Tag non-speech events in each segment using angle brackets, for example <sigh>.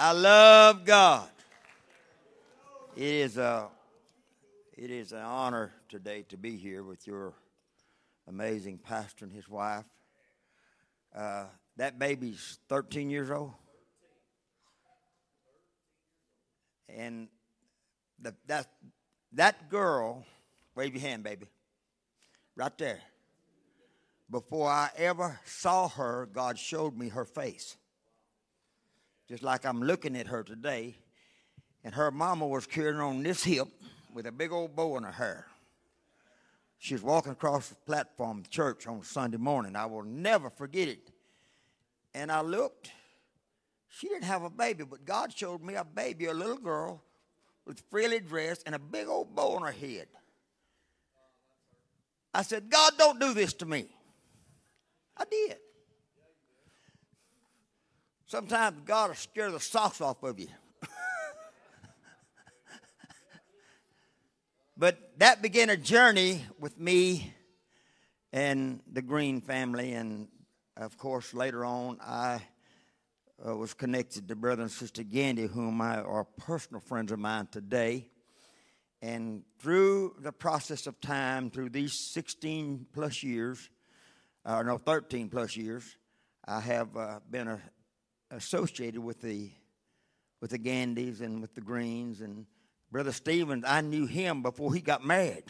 I love God. It is a, it is an honor today to be here with your amazing pastor and his wife. Uh, that baby's 13 years old. And the, that, that girl, wave your hand, baby, right there. Before I ever saw her, God showed me her face. Just like I'm looking at her today. And her mama was carrying on this hip with a big old bow in her hair. She was walking across the platform of church on Sunday morning. I will never forget it. And I looked. She didn't have a baby, but God showed me a baby, a little girl with frilly dress and a big old bow on her head. I said, God, don't do this to me. I did. Sometimes God will scare the socks off of you. <laughs> but that began a journey with me and the Green family. And of course, later on, I uh, was connected to Brother and Sister Gandy, whom I are personal friends of mine today. And through the process of time, through these 16 plus years, uh, no, 13 plus years, I have uh, been a, associated with the with the Gandys and with the Greens and Brother Stevens. I knew him before he got married.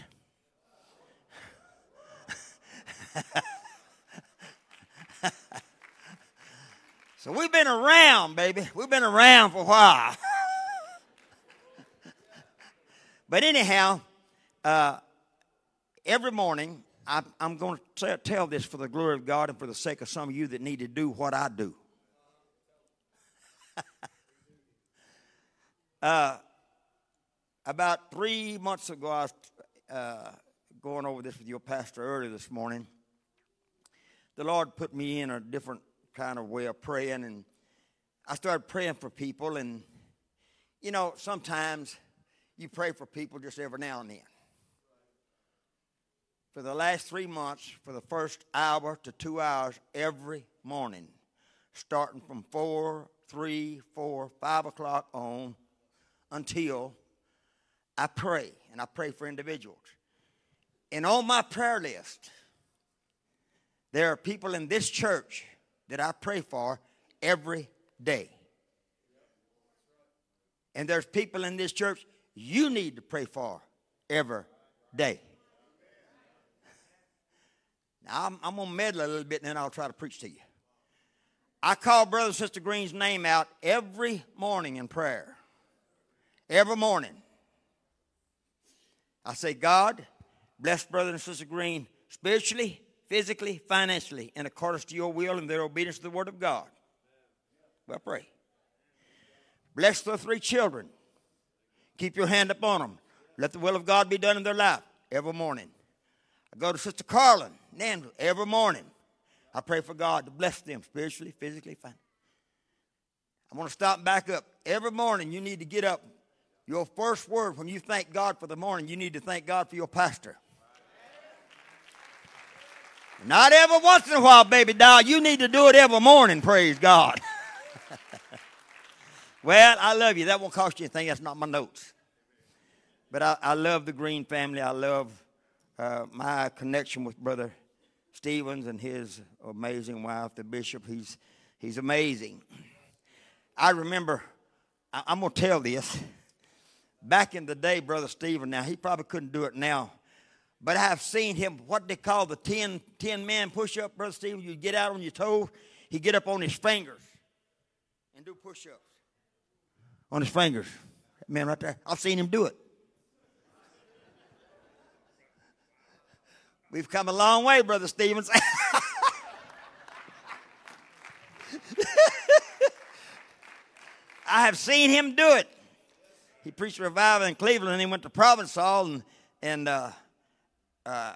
<laughs> so we've been around, baby. We've been around for a while. <laughs> but anyhow, uh, every morning I, am going to tell this for the glory of God and for the sake of some of you that need to do what I do. <laughs> uh, about three months ago, I was uh, going over this with your pastor earlier this morning. The Lord put me in a different kind of way of praying, and I started praying for people. And, you know, sometimes you pray for people just every now and then. For the last three months, for the first hour to two hours every morning, starting from four three, four, five o'clock on until I pray, and I pray for individuals. And on my prayer list, there are people in this church that I pray for every day. And there's people in this church you need to pray for every day. Now, I'm, I'm going to meddle a little bit and then I'll try to preach to you. I call Brother and Sister Green's name out every morning in prayer. Every morning. I say, God, bless Brother and Sister Green spiritually, physically, financially, in accordance to your will and their obedience to the Word of God. Well, pray. Bless the three children. Keep your hand upon them. Let the will of God be done in their life every morning. I go to Sister Carlin, Nanville, every morning. I pray for God to bless them spiritually, physically, financially. I want to stop back up. Every morning you need to get up. Your first word when you thank God for the morning, you need to thank God for your pastor. Not every once in a while, baby doll. You need to do it every morning, praise God. <laughs> well, I love you. That won't cost you anything. That's not my notes. But I, I love the Green family. I love uh, my connection with Brother Stevens and his amazing wife, the bishop. He's, he's amazing. I remember, I, I'm going to tell this. Back in the day, Brother Stephen, now he probably couldn't do it now, but I have seen him, what they call the 10, 10 man push up, Brother Stephen. You get out on your toes, he get up on his fingers and do push ups on his fingers. Man, right there. I've seen him do it. We've come a long way, Brother Stevens. <laughs> I have seen him do it. He preached revival in Cleveland and he went to Provençal and, and uh, uh,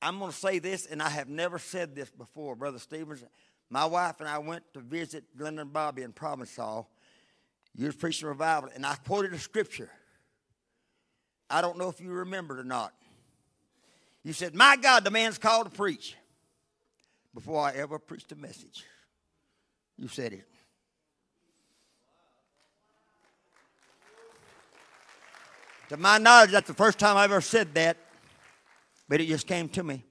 I'm going to say this, and I have never said this before, Brother Stevens. My wife and I went to visit Glenda and Bobby in Provençal. You was preaching revival, and I quoted a scripture. I don't know if you remember it or not. You said, My God, the man's called to preach before I ever preached a message. You said it. To my knowledge, that's the first time I ever said that, but it just came to me.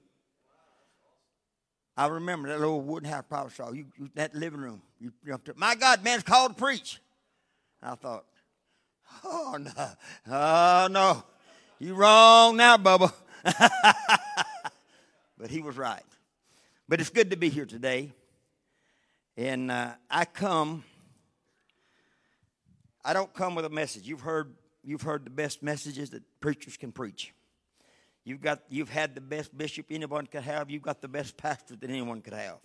I remember that little wooden house prophet saw you, you that living room. You jumped up. My God, man's called to preach. I thought, oh no, oh no, you wrong now, Bubba. <laughs> but he was right. But it's good to be here today. And uh, I come, I don't come with a message. You've heard, you've heard the best messages that preachers can preach. You've, got, you've had the best bishop anyone could have. You've got the best pastor that anyone could have.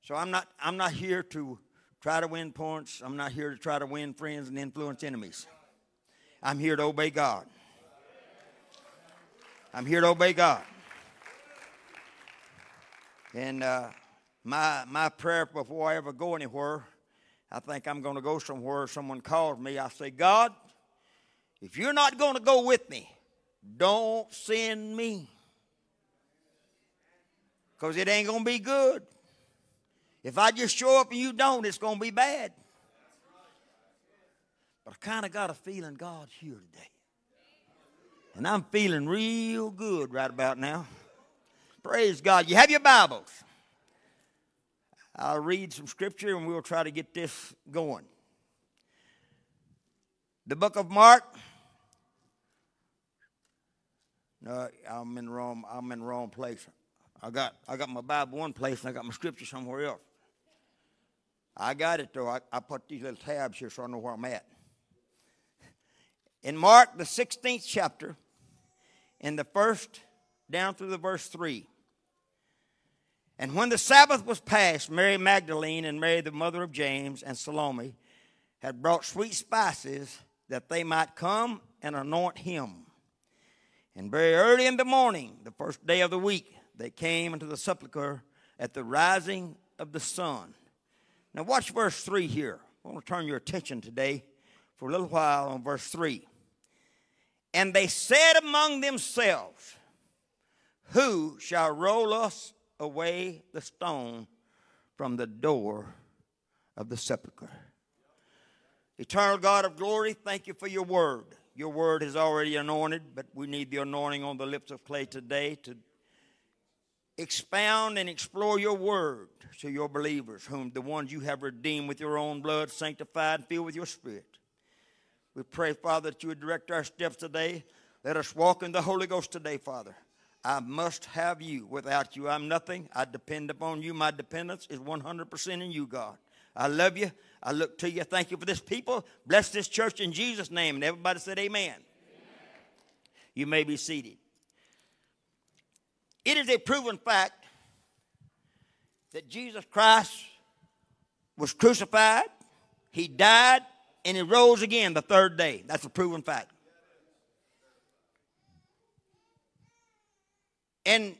So I'm not, I'm not here to try to win points. I'm not here to try to win friends and influence enemies. I'm here to obey God. I'm here to obey God. And uh, my, my prayer before I ever go anywhere, I think I'm going to go somewhere. Someone calls me. I say, God, if you're not going to go with me, don't send me. Because it ain't going to be good. If I just show up and you don't, it's going to be bad. But I kind of got a feeling God's here today. And I'm feeling real good right about now. Praise God. You have your Bibles. I'll read some scripture and we'll try to get this going. The book of Mark. No, I'm in the wrong. I'm in the wrong place. I got I got my Bible one place and I got my scripture somewhere else. I got it though. I, I put these little tabs here so I know where I'm at. In Mark, the 16th chapter, in the first down through the verse 3. And when the Sabbath was past, Mary Magdalene and Mary, the mother of James, and Salome had brought sweet spices that they might come and anoint him. And very early in the morning, the first day of the week, they came into the sepulchre at the rising of the sun. Now, watch verse 3 here. I want to turn your attention today for a little while on verse 3. And they said among themselves, Who shall roll us away the stone from the door of the sepulchre? Eternal God of glory, thank you for your word. Your word is already anointed, but we need the anointing on the lips of clay today to expound and explore your word to your believers, whom the ones you have redeemed with your own blood, sanctified, and filled with your spirit. We pray, Father, that you would direct our steps today. Let us walk in the Holy Ghost today, Father. I must have you. Without you, I'm nothing. I depend upon you. My dependence is 100% in you, God. I love you. I look to you. Thank you for this people. Bless this church in Jesus' name. And everybody said, Amen. amen. You may be seated. It is a proven fact that Jesus Christ was crucified, He died, and he rose again the third day. That's a proven fact. And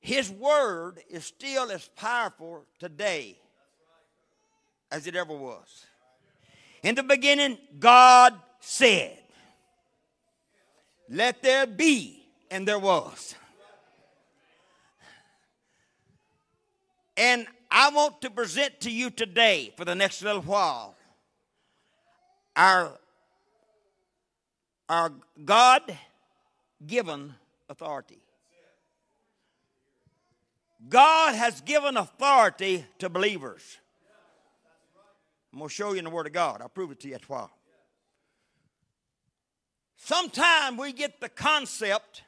his word is still as powerful today as it ever was. In the beginning, God said, Let there be, and there was. And I want to present to you today, for the next little while, our, our God given authority. God has given authority to believers. I'm going to show you in the Word of God. I'll prove it to you at while. Sometimes we get the concept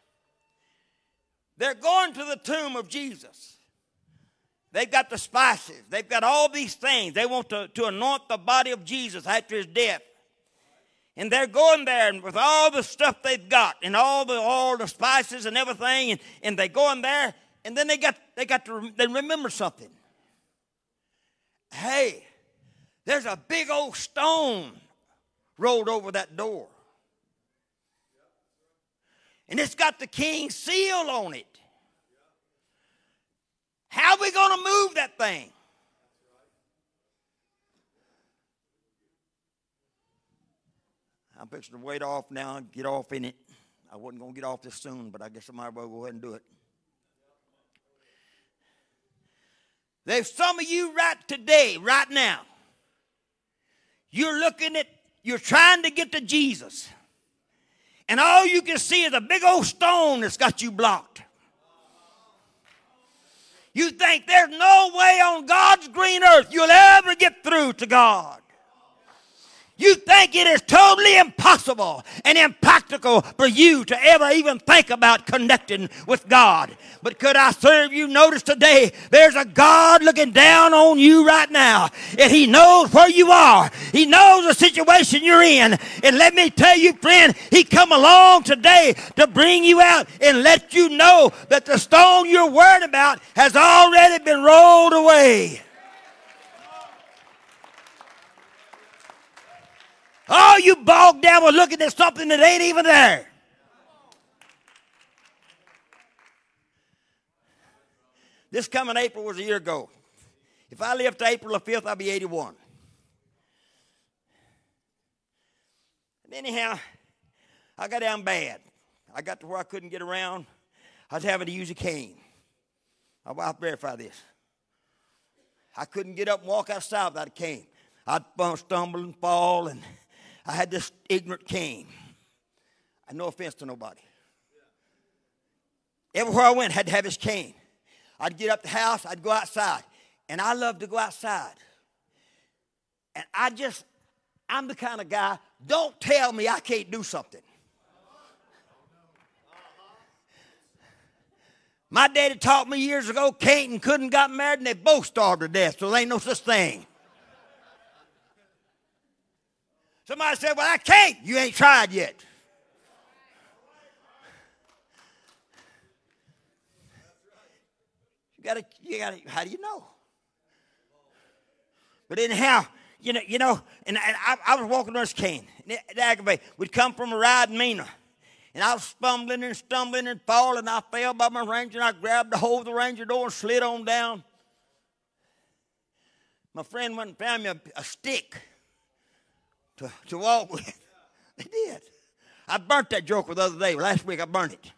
they're going to the tomb of Jesus. They've got the spices, they've got all these things. They want to, to anoint the body of Jesus after his death. And they're going there and with all the stuff they've got and all the all the spices and everything, and, and they go in there, and then they got they got to they remember something. Hey, there's a big old stone rolled over that door. And it's got the king's seal on it. How are we going to move that thing? Fixing to wait off now and get off in it. I wasn't going to get off this soon, but I guess I might as well go ahead and do it. There's some of you right today, right now. You're looking at, you're trying to get to Jesus. And all you can see is a big old stone that's got you blocked. You think there's no way on God's green earth you'll ever get through to God. You think it is totally impossible and impractical for you to ever even think about connecting with God. But could I serve you notice today there's a God looking down on you right now and he knows where you are. He knows the situation you're in. And let me tell you friend, he come along today to bring you out and let you know that the stone you're worried about has already been rolled away. Oh, you bogged down with looking at something that ain't even there. This coming April was a year ago. If I live to April the 5th, I'll be 81. And anyhow, I got down bad. I got to where I couldn't get around. I was having to use a cane. Wife verified this. I couldn't get up and walk outside without a cane. I'd stumble and fall and I had this ignorant cane. I no offense to nobody. Everywhere I went, I had to have this cane. I'd get up the house, I'd go outside. And I love to go outside. And I just, I'm the kind of guy, don't tell me I can't do something. My daddy taught me years ago, can't and couldn't got married and they both starved to death, so there ain't no such thing. Somebody said, Well, I can't. You ain't tried yet. You gotta, you gotta, how do you know? But anyhow, you know, you know, and, and I, I, was walking it, aggravated. We'd come from a ride in Mena. And I was stumbling and stumbling and falling. I fell by my ranger and I grabbed the hole of the ranger door and slid on down. My friend went and found me a, a stick to, to walk with. <laughs> They did. I burnt that joker the other day. Last week I burnt it.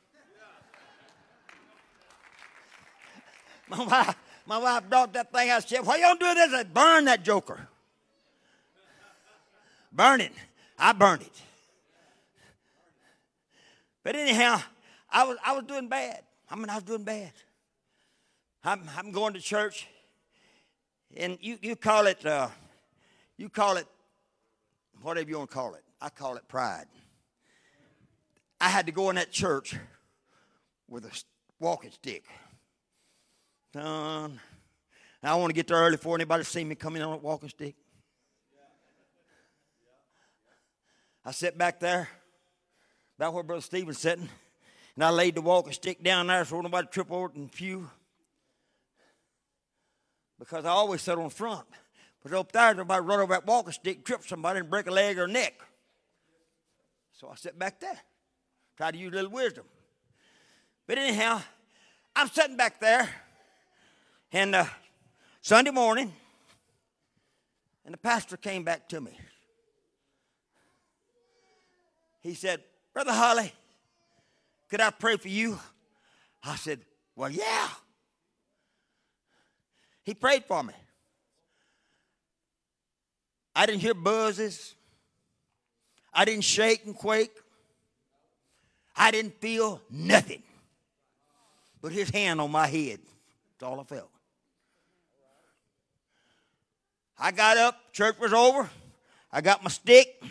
<laughs> My wife, my wife brought that thing out. She said, What you doing this? I burn that joker. Burn it. I burned it. But anyhow, I was, I was doing bad. I mean, I was doing bad. I'm, I'm going to church, and you, you call it, uh, you call it whatever you want to call it. I call it pride. I had to go in that church with a walking stick. Um, I want to get there early before anybody see me coming on a walking stick. I sat back there, about where Brother Stephen's sitting, and I laid the walking stick down there so nobody trip over it and pew. Because I always sat on the front. But up there, somebody run over that walking stick, trip somebody, and break a leg or a neck. So I sit back there, try to use a little wisdom. But anyhow, I'm sitting back there, and uh, Sunday morning, and the pastor came back to me. He said, Brother Hollie, could I pray for you? I said, Well, yeah. He prayed for me. I didn't hear buzzes. I didn't shake and quake. I didn't feel nothing but his hand on my head. That's all I felt. I got up, church was over. I got my stick.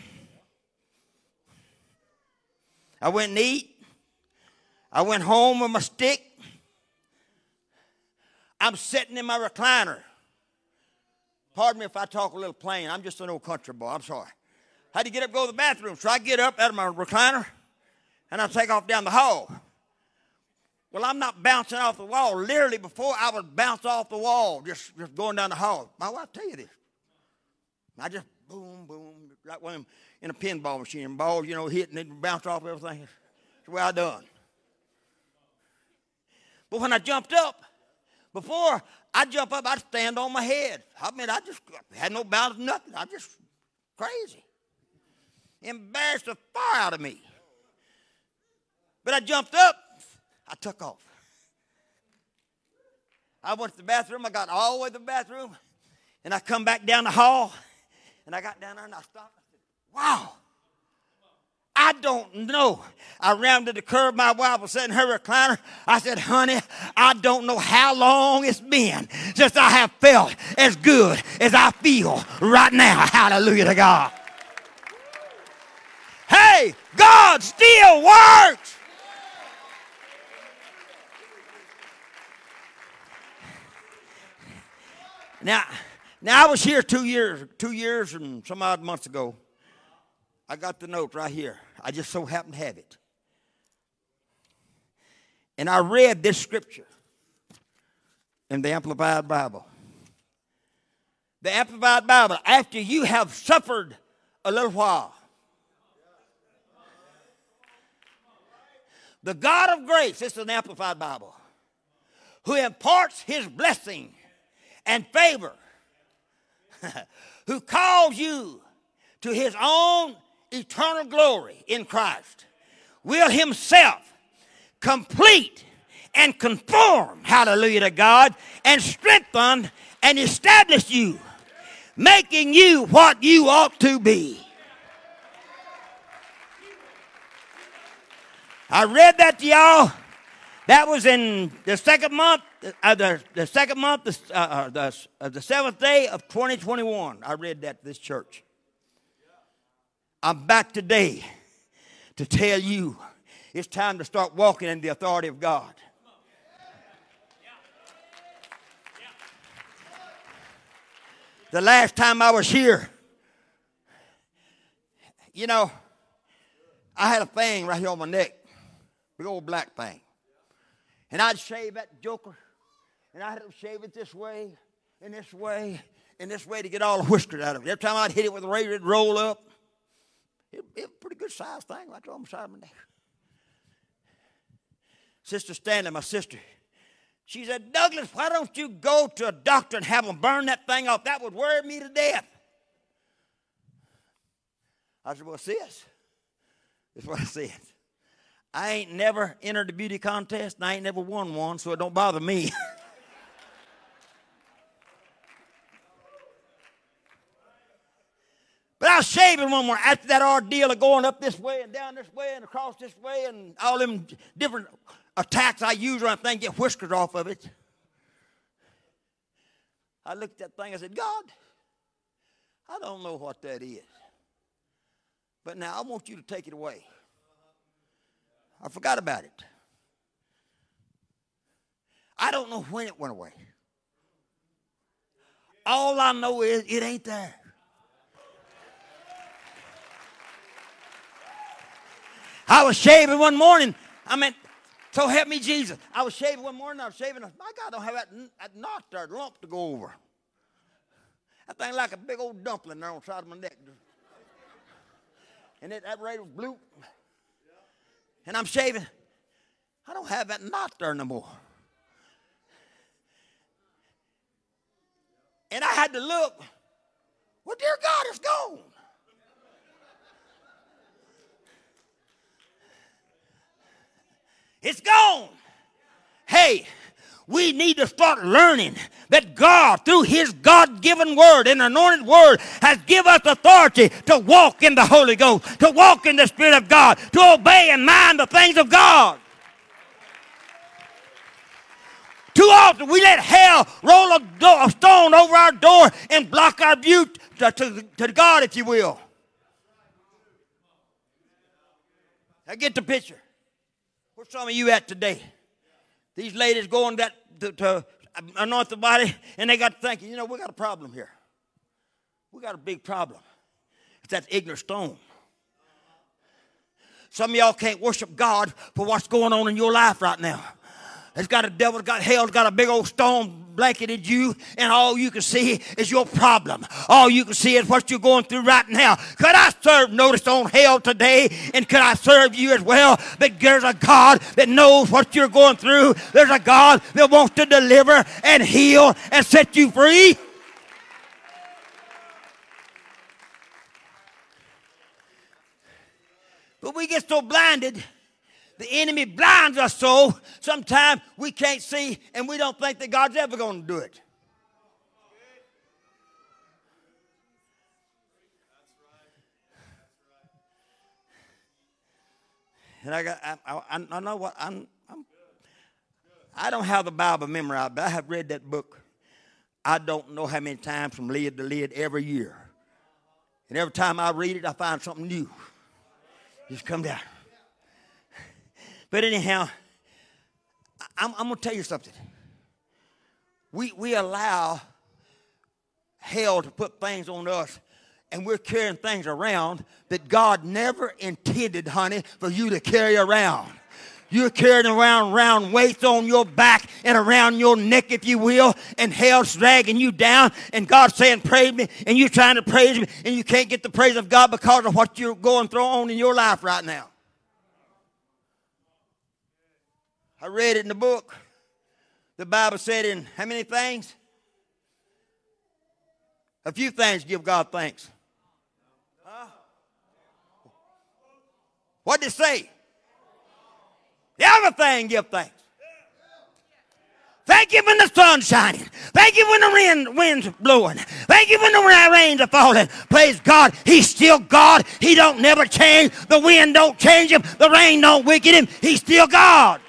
I went and eat. I went home with my stick. I'm sitting in my recliner. Pardon me if I talk a little plain. I'm just an old country boy. I'm sorry. Had to get up go to the bathroom. So I get up out of my recliner and I take off down the hall. Well, I'm not bouncing off the wall. Literally, before I was bounced off the wall, just, just going down the hall. My wife tell you this. I just boom, boom, like one in a pinball machine. Balls, you know, hitting it and bounce off everything. That's the way I done. But when I jumped up, before I jump up, I'd stand on my head. I mean, I just had no balance, nothing. I just crazy. Embarrassed the fire out of me. But I jumped up, I took off. I went to the bathroom. I got all the way to the bathroom, and I come back down the hall, and I got down there and I stopped. I said, "Wow." I don't know. I rounded the curve. My wife was sitting in her recliner. I said, honey, I don't know how long it's been since I have felt as good as I feel right now. Hallelujah to God. Hey, God still works. Now, now I was here two years, two years and some odd months ago. I got the note right here. I just so happened to have it. And I read this scripture in the Amplified Bible. The Amplified Bible, after you have suffered a little while, the God of grace, this is an Amplified Bible, who imparts his blessing and favor, <laughs> who calls you to his own eternal glory in Christ, will himself complete and conform, hallelujah to God, and strengthen and establish you, making you what you ought to be. I read that to y'all. That was in the second month, uh, the, the second month, uh, uh the, uh, the seventh day of 2021. I read that to this church. I'm back today to tell you it's time to start walking in the authority of God. The last time I was here, you know, I had a thing right here on my neck, big old black thing. And I'd shave that joker, and I'd shave it this way, and this way, and this way to get all the whiskers out of it. Every time I'd hit it with a razor, it'd roll up. It, was a pretty good sized thing right there on the side of my neck. Sister Stanley, my sister, she said, Douglas, why don't you go to a doctor and have them burn that thing off? That would worry me to death. I said, Well, sis, this is what I said. I ain't never entered a beauty contest and I ain't never won one, so it don't bother me. <laughs> I was shaving one more after that ordeal of going up this way and down this way and across this way and all them different attacks I use on thing, get whiskers off of it. I looked at that thing, I said, God, I don't know what that is. But now I want you to take it away. I forgot about it. I don't know when it went away. All I know is it ain't there. I was shaving one morning. I mean, so help me Jesus. I was shaving one morning. I was shaving. My God, I don't have that, that knot there, lump to go over. That thing like a big old dumpling there on the side of my neck. And it, that rate was blue. And I'm shaving. I don't have that knot there no more. And I had to look. Well, dear God, it's gone. It's gone. Hey, we need to start learning that God, through His God given word and anointed word, has given us authority to walk in the Holy Ghost, to walk in the Spirit of God, to obey and mind the things of God. Too often we let hell roll a, a stone over our door and block our view to, to, to God, if you will. I get the picture. Where some of you at today? These ladies going that to, to anoint the body, and they got thinking, you know, we got a problem here. We got a big problem. It's that ignorant stone. Some of y'all can't worship God for what's going on in your life right now. It's got a devil, got hell, got a big old stone blanketed you, and all you can see is your problem. All you can see is what you're going through right now. Could I serve notice on hell today, and could I serve you as well? But there's a God that knows what you're going through. There's a God that wants to deliver and heal and set you free. But we get so blinded The enemy blinds us so sometimes we can't see and we don't think that God's ever going to do it. And I got, I, I, I know what I'm, I'm, I don't have the Bible memorized, but I have read that book. I don't know how many times from lid to lid every year. And every time I read it, I find something new. Just come down. But anyhow, I'm, I'm going to tell you something. We, we allow hell to put things on us and we're carrying things around that God never intended, honey, for you to carry around. You're carrying around round weights on your back and around your neck, if you will, and hell's dragging you down, and God's saying, Praise me, and you're trying to praise me, and you can't get the praise of God because of what you're going through on in your life right now. I read it in the book. The Bible said in how many things? A few things give God thanks. What did it say? Everything give thanks. Thank you when the sun's shining. Thank you when the wind, wind's blowing. Thank you when the rains are falling. Praise God. He's still God. He don't never change. The wind don't change him. The rain don't wicked him. He's still God.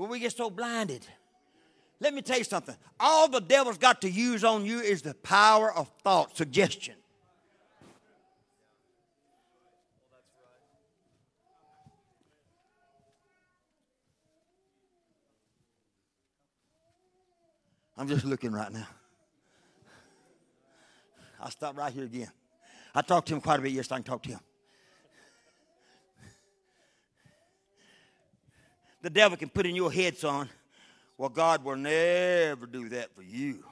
Well, we get so blinded. Let me tell you something. All the devil's got to use on you is the power of thought, suggestion. I'm just looking right now. I'll stop right here again. I talked to him quite a bit yesterday. I can talk to him. The devil can put in your head, son, well, God will never do that for you.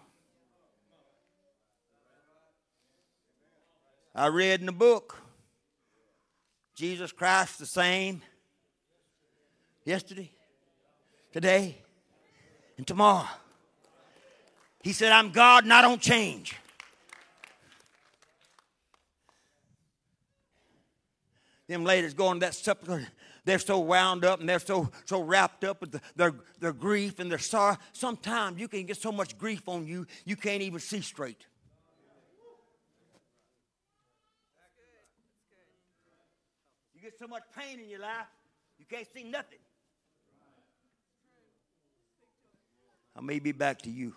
I read in the book Jesus Christ the same yesterday, today, and tomorrow. He said, I'm God and I don't change. Them ladies going to that supper they're so wound up and they're so, so wrapped up with the, their, their grief and their sorrow. Sometimes you can get so much grief on you, you can't even see straight. You get so much pain in your life, you can't see nothing. I may be back to you.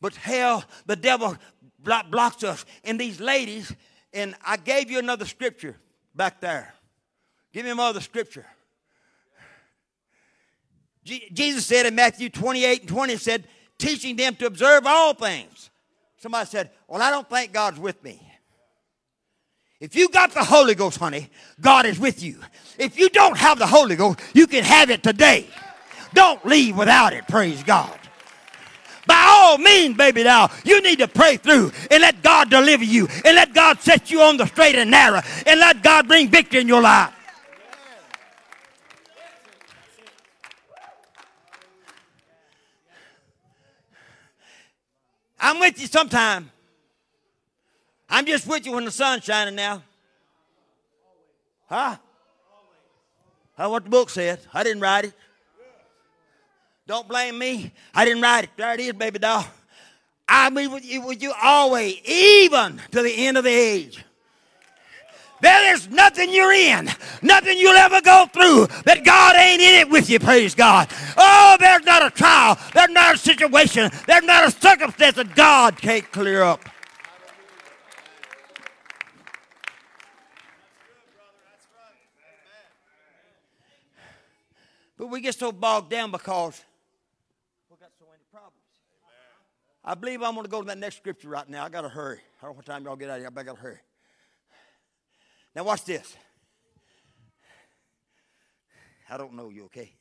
But hell, the devil blocks us. And these ladies, and I gave you another scripture back there. Give me another scripture. Jesus said in Matthew 28 and 20, said, teaching them to observe all things. Somebody said, Well, I don't think God's with me. If you got the Holy Ghost, honey, God is with you. If you don't have the Holy Ghost, you can have it today. Don't leave without it, praise God all means, baby doll, you need to pray through and let God deliver you and let God set you on the straight and narrow and let God bring victory in your life. I'm with you sometime. I'm just with you when the sun's shining now. Huh? That's what the book said. I didn't write it. Don't blame me. I didn't write it. There it is, baby doll. I'll be with you, with you always, even to the end of the age. There is nothing you're in, nothing you'll ever go through that God ain't in it with you, praise God. Oh, there's not a trial, there's not a situation, there's not a circumstance that God can't clear up. But we get so bogged down because I believe I'm going to go to that next scripture right now. I got to hurry. I don't know what time y'all get out of here, but I got to hurry. Now, watch this. I don't know you, okay?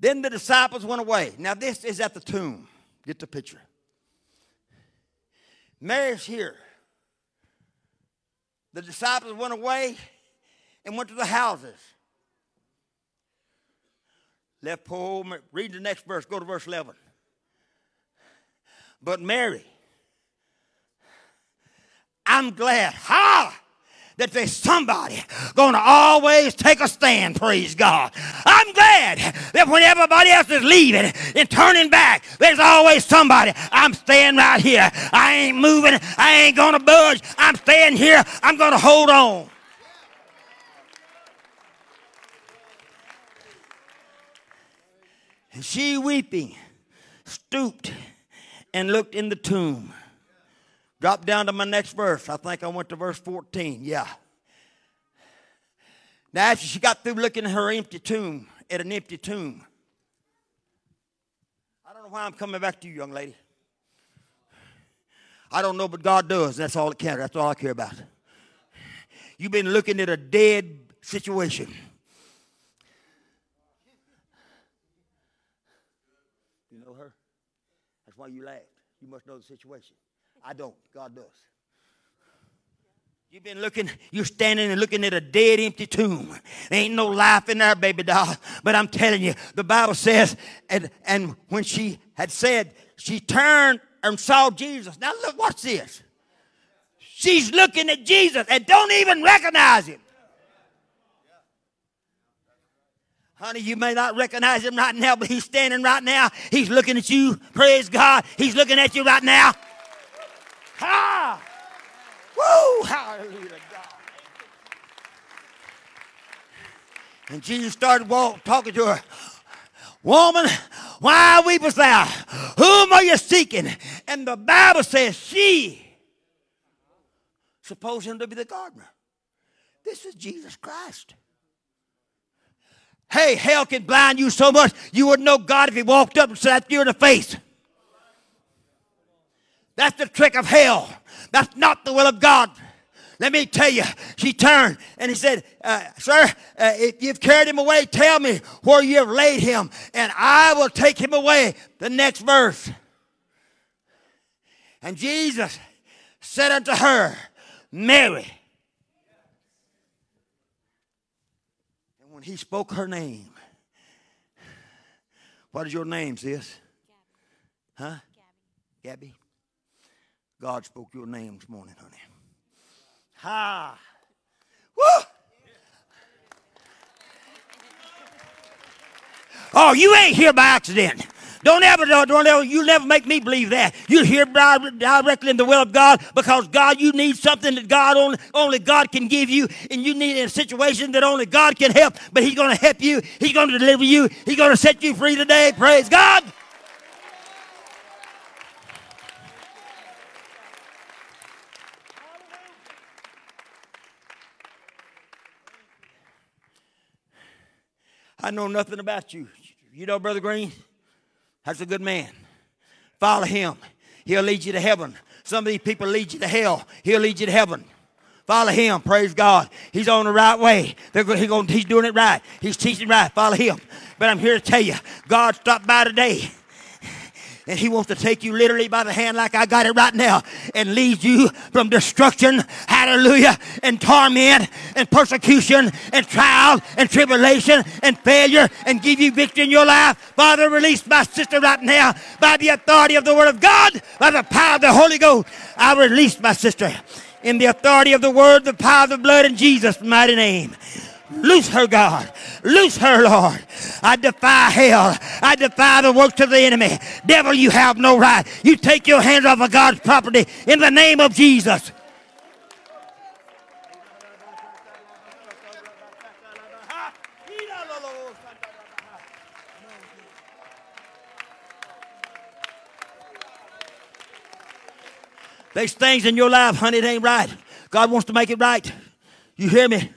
Then the disciples went away. Now, this is at the tomb. Get the picture. Mary's here. The disciples went away and went to the houses. Left poor Mary. Read the next verse. Go to verse 11. But Mary, I'm glad. Ha! that there's somebody going to always take a stand, praise God. I'm glad that when everybody else is leaving and turning back, there's always somebody. I'm staying right here. I ain't moving. I ain't going to budge. I'm staying here. I'm going to hold on. And she weeping stooped and looked in the tomb. Drop down to my next verse. I think I went to verse 14. Yeah. Now, after she got through looking at her empty tomb, at an empty tomb, I don't know why I'm coming back to you, young lady. I don't know, but God does. That's all it counts. That's all I care about. You've been looking at a dead situation. You know her? That's why you laughed. You must know the situation. I don't. God does. You've been looking, you're standing and looking at a dead, empty tomb. There ain't no life in there, baby doll. But I'm telling you, the Bible says, and, and when she had said, she turned and saw Jesus. Now look, watch this. She's looking at Jesus and don't even recognize him. Honey, you may not recognize him right now, but he's standing right now. He's looking at you. Praise God. He's looking at you right now. Ha! Woo! Hallelujah God. And Jesus started walk, talking to her. Woman, why weepest thou? Whom are you seeking? And the Bible says she supposed him to be the gardener. This is Jesus Christ. Hey, hell can blind you so much you wouldn't know God if he walked up and slapped you in the face. That's the trick of hell. That's not the will of God. Let me tell you, she turned and he said, uh, Sir, uh, if you've carried him away, tell me where you have laid him, and I will take him away. The next verse. And Jesus said unto her, Mary. And when he spoke her name, what is your name, sis? Gabby. Huh? Gabby. Gabby? God spoke your name this morning, honey. Ha! Woo! Oh, you ain't here by accident. Don't ever, don't ever, you never make me believe that. You hear directly in the will of God because God, you need something that God only, only God can give you, and you need a situation that only God can help. But He's going to help you. He's going to deliver you. He's going to set you free today. Praise God. I know nothing about you. You know, Brother Green? That's a good man. Follow him. He'll lead you to heaven. Some of these people lead you to hell. He'll lead you to heaven. Follow him. Praise God. He's on the right way. He's, going, he's doing it right. He's teaching right. Follow him. But I'm here to tell you, God stopped by today and He wants to take you literally by the hand, like I got it right now, and lead you from destruction, hallelujah, and torment, and persecution, and trial, and tribulation, and failure, and give you victory in your life. Father, release my sister right now by the authority of the Word of God, by the power of the Holy Ghost. I release my sister in the authority of the Word, the power of the blood, in Jesus' mighty name. Loose her, God. Loose her, Lord. I defy hell. I defy the works of the enemy. Devil, you have no right. You take your hands off of God's property in the name of Jesus. There's things in your life, honey, it ain't right. God wants to make it right. You hear me?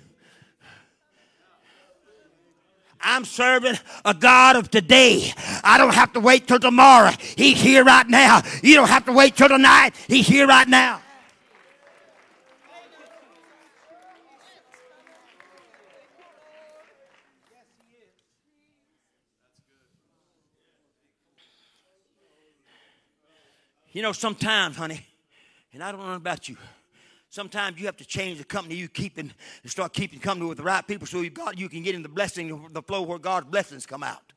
I'm serving a God of today. I don't have to wait till tomorrow. He's here right now. You don't have to wait till tonight. He's here right now. You know, sometimes, honey, and I don't know about you. Sometimes you have to change the company you keep and start keeping company with the right people so you God you can get in the blessing, the flow where God's blessings come out.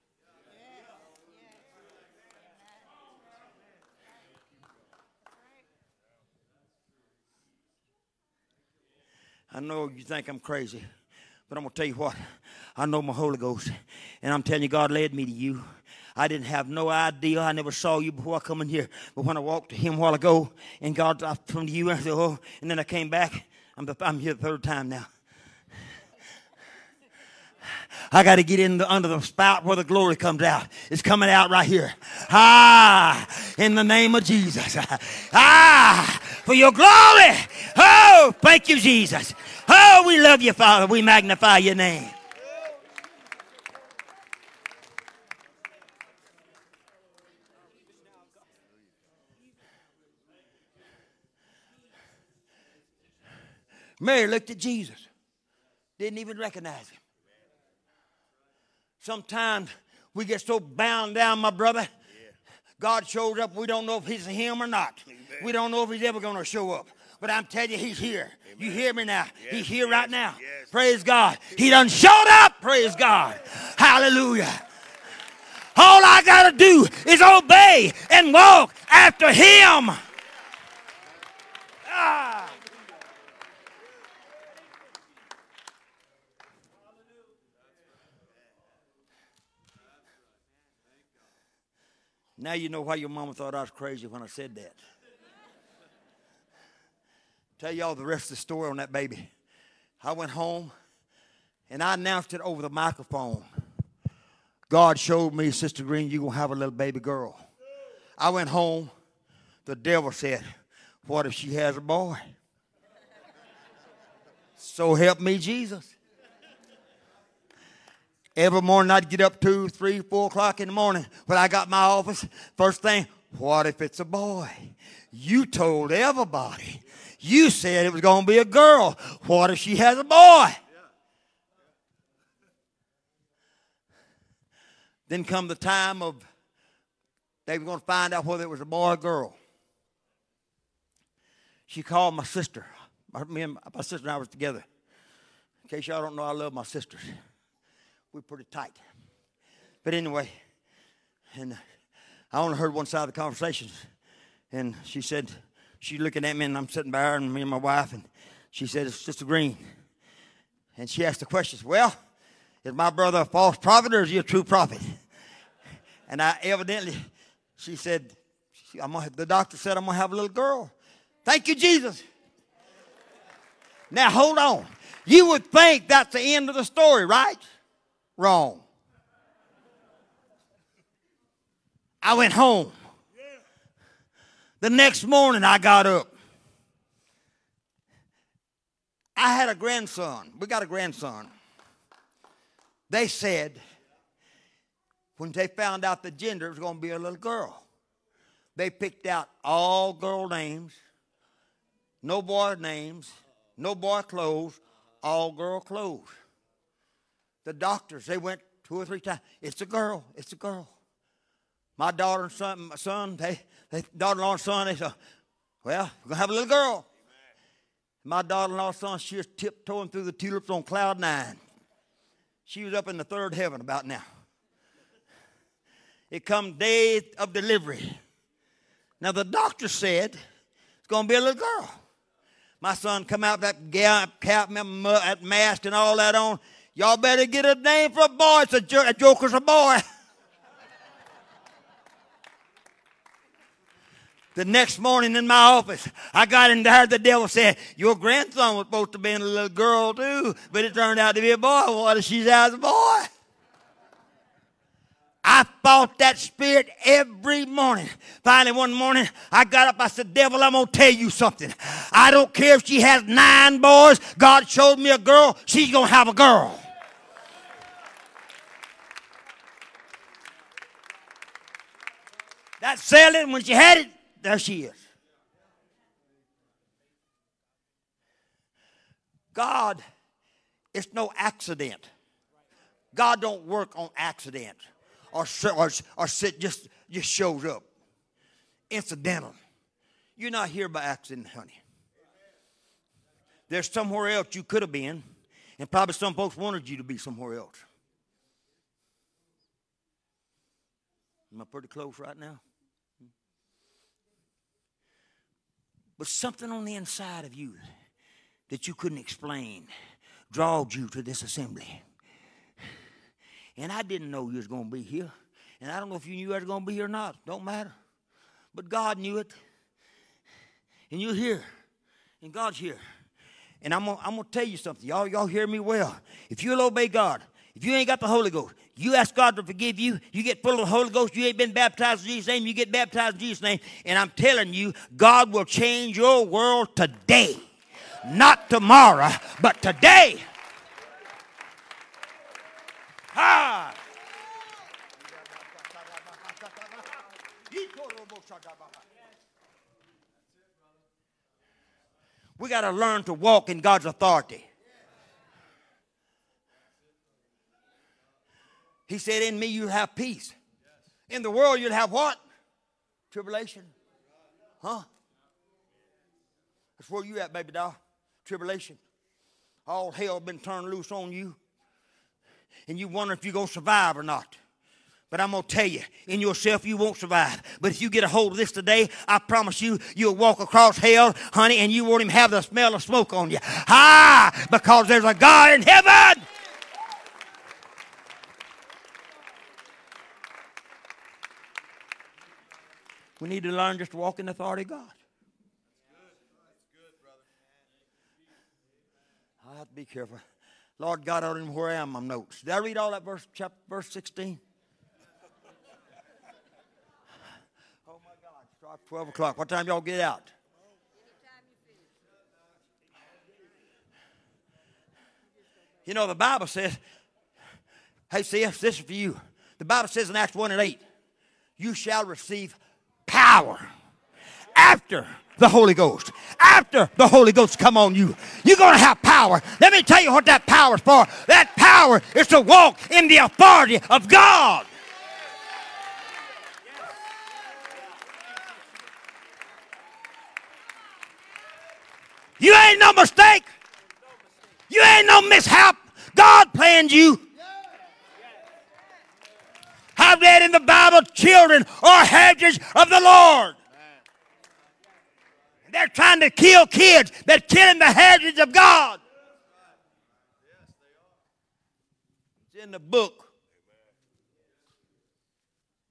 I know you think I'm crazy, but I'm going to tell you what. I know my Holy Ghost, and I'm telling you, God led me to you. I didn't have no idea. I never saw you before I come in here. But when I walked to Him a while ago, and God, I from you, and I said, oh, and then I came back. I'm, I'm here the third time now. I got to get in the, under the spout where the glory comes out. It's coming out right here. Ah, in the name of Jesus. <laughs> Ah, for your glory. Oh, thank you, Jesus. Oh, we love you, Father. We magnify your name. Mary looked at Jesus, didn't even recognize him. Sometimes we get so bound down, my brother. God shows up. We don't know if he's him or not. We don't know if he's ever going to show up. But I'm telling you, he's here. Amen. You hear me now? Yes, he's here yes, right now. Yes. Praise God. He done showed up. Praise God. Hallelujah. All I got to do is obey and walk after him. Ah. Now you know why your mama thought I was crazy when I said that. Tell y'all the rest of the story on that baby. I went home and I announced it over the microphone. God showed me, Sister Green, you're going to have a little baby girl. I went home. The devil said, What if she has a boy? so help me, Jesus. Every morning I'd get up two, three, four o'clock in the morning when I got my office. First thing, what if it's a boy? You told everybody. You said it was going to be a girl. What if she has a boy? Then come the time of they were going to find out whether it was a boy or girl. She called my sister. Me and my sister and I was together. In case y'all don't know, I love my sisters we're pretty tight. But anyway, and I only heard one side of the conversation. And she said, she's looking at me, and I'm sitting by her, and me and my wife, and she said, It's Sister Green. And she asked the questions, Well, is my brother a false prophet or is he a true prophet? And I evidently, she said, I'm gonna, the doctor said I'm going to have a little girl. Thank you, Jesus. Now, hold on. You would think that's the end of the story, right? Wrong. I went home. The next morning I got up. I had a grandson. We got a grandson. They said when they found out the gender, was going to be a little girl. They picked out all girl names, no boy names, no boy clothes, all girl clothes. The doctors, they went two or three times. It's a girl. It's a girl. My daughter and son, my son, they, they daughter-in-law and son, they said, well, we're going to have a little girl. My daughter-in-law son, she was tiptoeing through the tulips on cloud nine. She was up in the third heaven about now. It come day of delivery. Now the doctor said it's going to be a little girl. My son come out that cap, that mask, and all that on. Y'all better get a name for a boy. It's a, jo- a joker's a boy. <laughs> the next morning in my office, I got in there. The devil said, Your grandson was supposed to be a little girl too, but it turned out to be a boy. What if she's as a boy? I fought that spirit every morning. Finally, one morning, I got up. I said, Devil, I'm going to tell you something. I don't care if she has nine boys. God showed me a girl. She's going to have a girl. That sailed it, when she had it, there she is. God, it's no accident. God don't work on accident or, or, or sit just, just shows up. Incidental. You're not here by accident, honey. There's somewhere else you could have been, and probably some folks wanted you to be somewhere else. Am I pretty close right now? But something on the inside of you that you couldn't explain drawed you to this assembly. And I didn't know you was going to be here. And I don't know if you knew you was going to be here or not. Don't matter. But God knew it. And you're here. And God's here. And I'm I'm gonna tell you something. Y'all, y'all hear me well. If you'll obey God, if you ain't got the Holy Ghost, you ask God to forgive you, you get full of the Holy Ghost, you ain't been baptized in Jesus' name, you get baptized in Jesus' name, and I'm telling you, God will change your world today. Not tomorrow, but today. Ah! We got to learn to walk in God's authority. He said, In me you'll have peace. In the world you'll have what? Tribulation. Huh? That's where you at, baby doll. Tribulation. All hell been turned loose on you. And you wonder if you're going to survive or not. But I'm going to tell you, in yourself, you won't survive. But if you get a hold of this today, I promise you, you'll walk across hell, honey, and you won't even have the smell of smoke on you. Ah, because there's a God in heaven. We need to learn just to walk in the authority of God. I have to be careful. Lord God, I don't even where I am my notes. Did I read all that verse, chapter, verse 16? Oh my God! 12 o'clock. What time y'all get out? Anytime you finish. You know, the Bible says, hey, see, this is for you. The Bible says in Acts 1 and 8, you shall receive power after the Holy Ghost. After the Holy Ghost come on you, you're going to have power. Let me tell you what that power is for. That power is to walk in the authority of God. You ain't no mistake. You ain't no mishap. God planned you. I read in the Bible, children are hedges of the Lord. They're trying to kill kids. They're killing the hedges of God. It's in the book.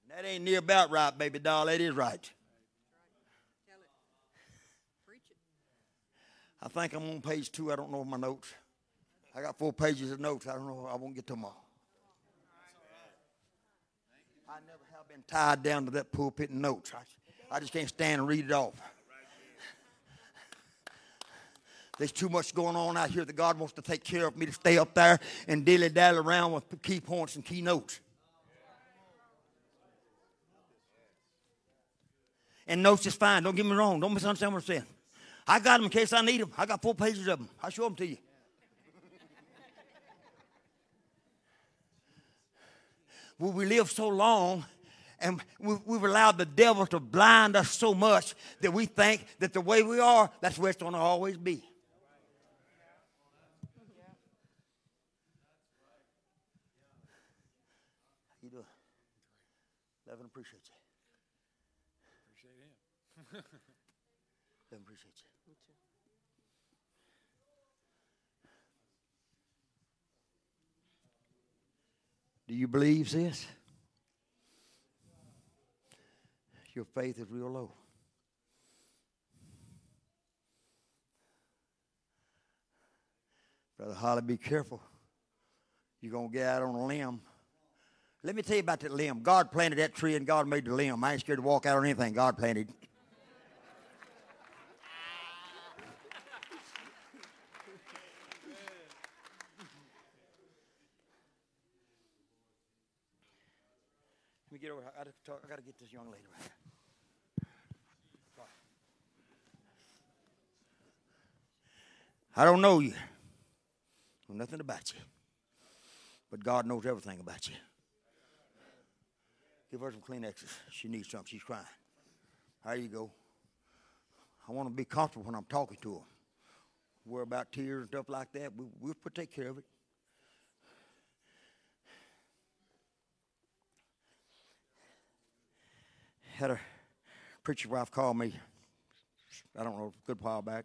That ain't near about right, baby doll. That is right. I think I'm on page two. I don't know my notes. I got four pages of notes. I don't know. I won't get them all. I never have been tied down to that pulpit and notes. I, I just can't stand and read it off. There's too much going on out here that God wants to take care of me to stay up there and dilly dally around with key points and key notes. And notes is fine. Don't get me wrong. Don't misunderstand what I'm saying. I got them in case I need them. I got four pages of them. I'll show them to you. <laughs> well, we live so long and we've allowed the devil to blind us so much that we think that the way we are, that's where it's going to always be. How you doing? Levin, appreciate you. Appreciate him. Levin, appreciate you. Do you believe this? Your faith is real low. Brother Hollie, be careful. You're going to get out on a limb. Let me tell you about that limb. God planted that tree and God made the limb. I ain't scared to walk out on anything God planted. Let me get over. I I gotta get this young lady right I don't know you. know nothing about you. But God knows everything about you. Give her some Kleenexes. She needs something. She's crying. There you go. I want to be comfortable when I'm talking to her. Worry about tears and stuff like that. We, we'll take care of it. had a preacher wife call me, I don't know, a good while back,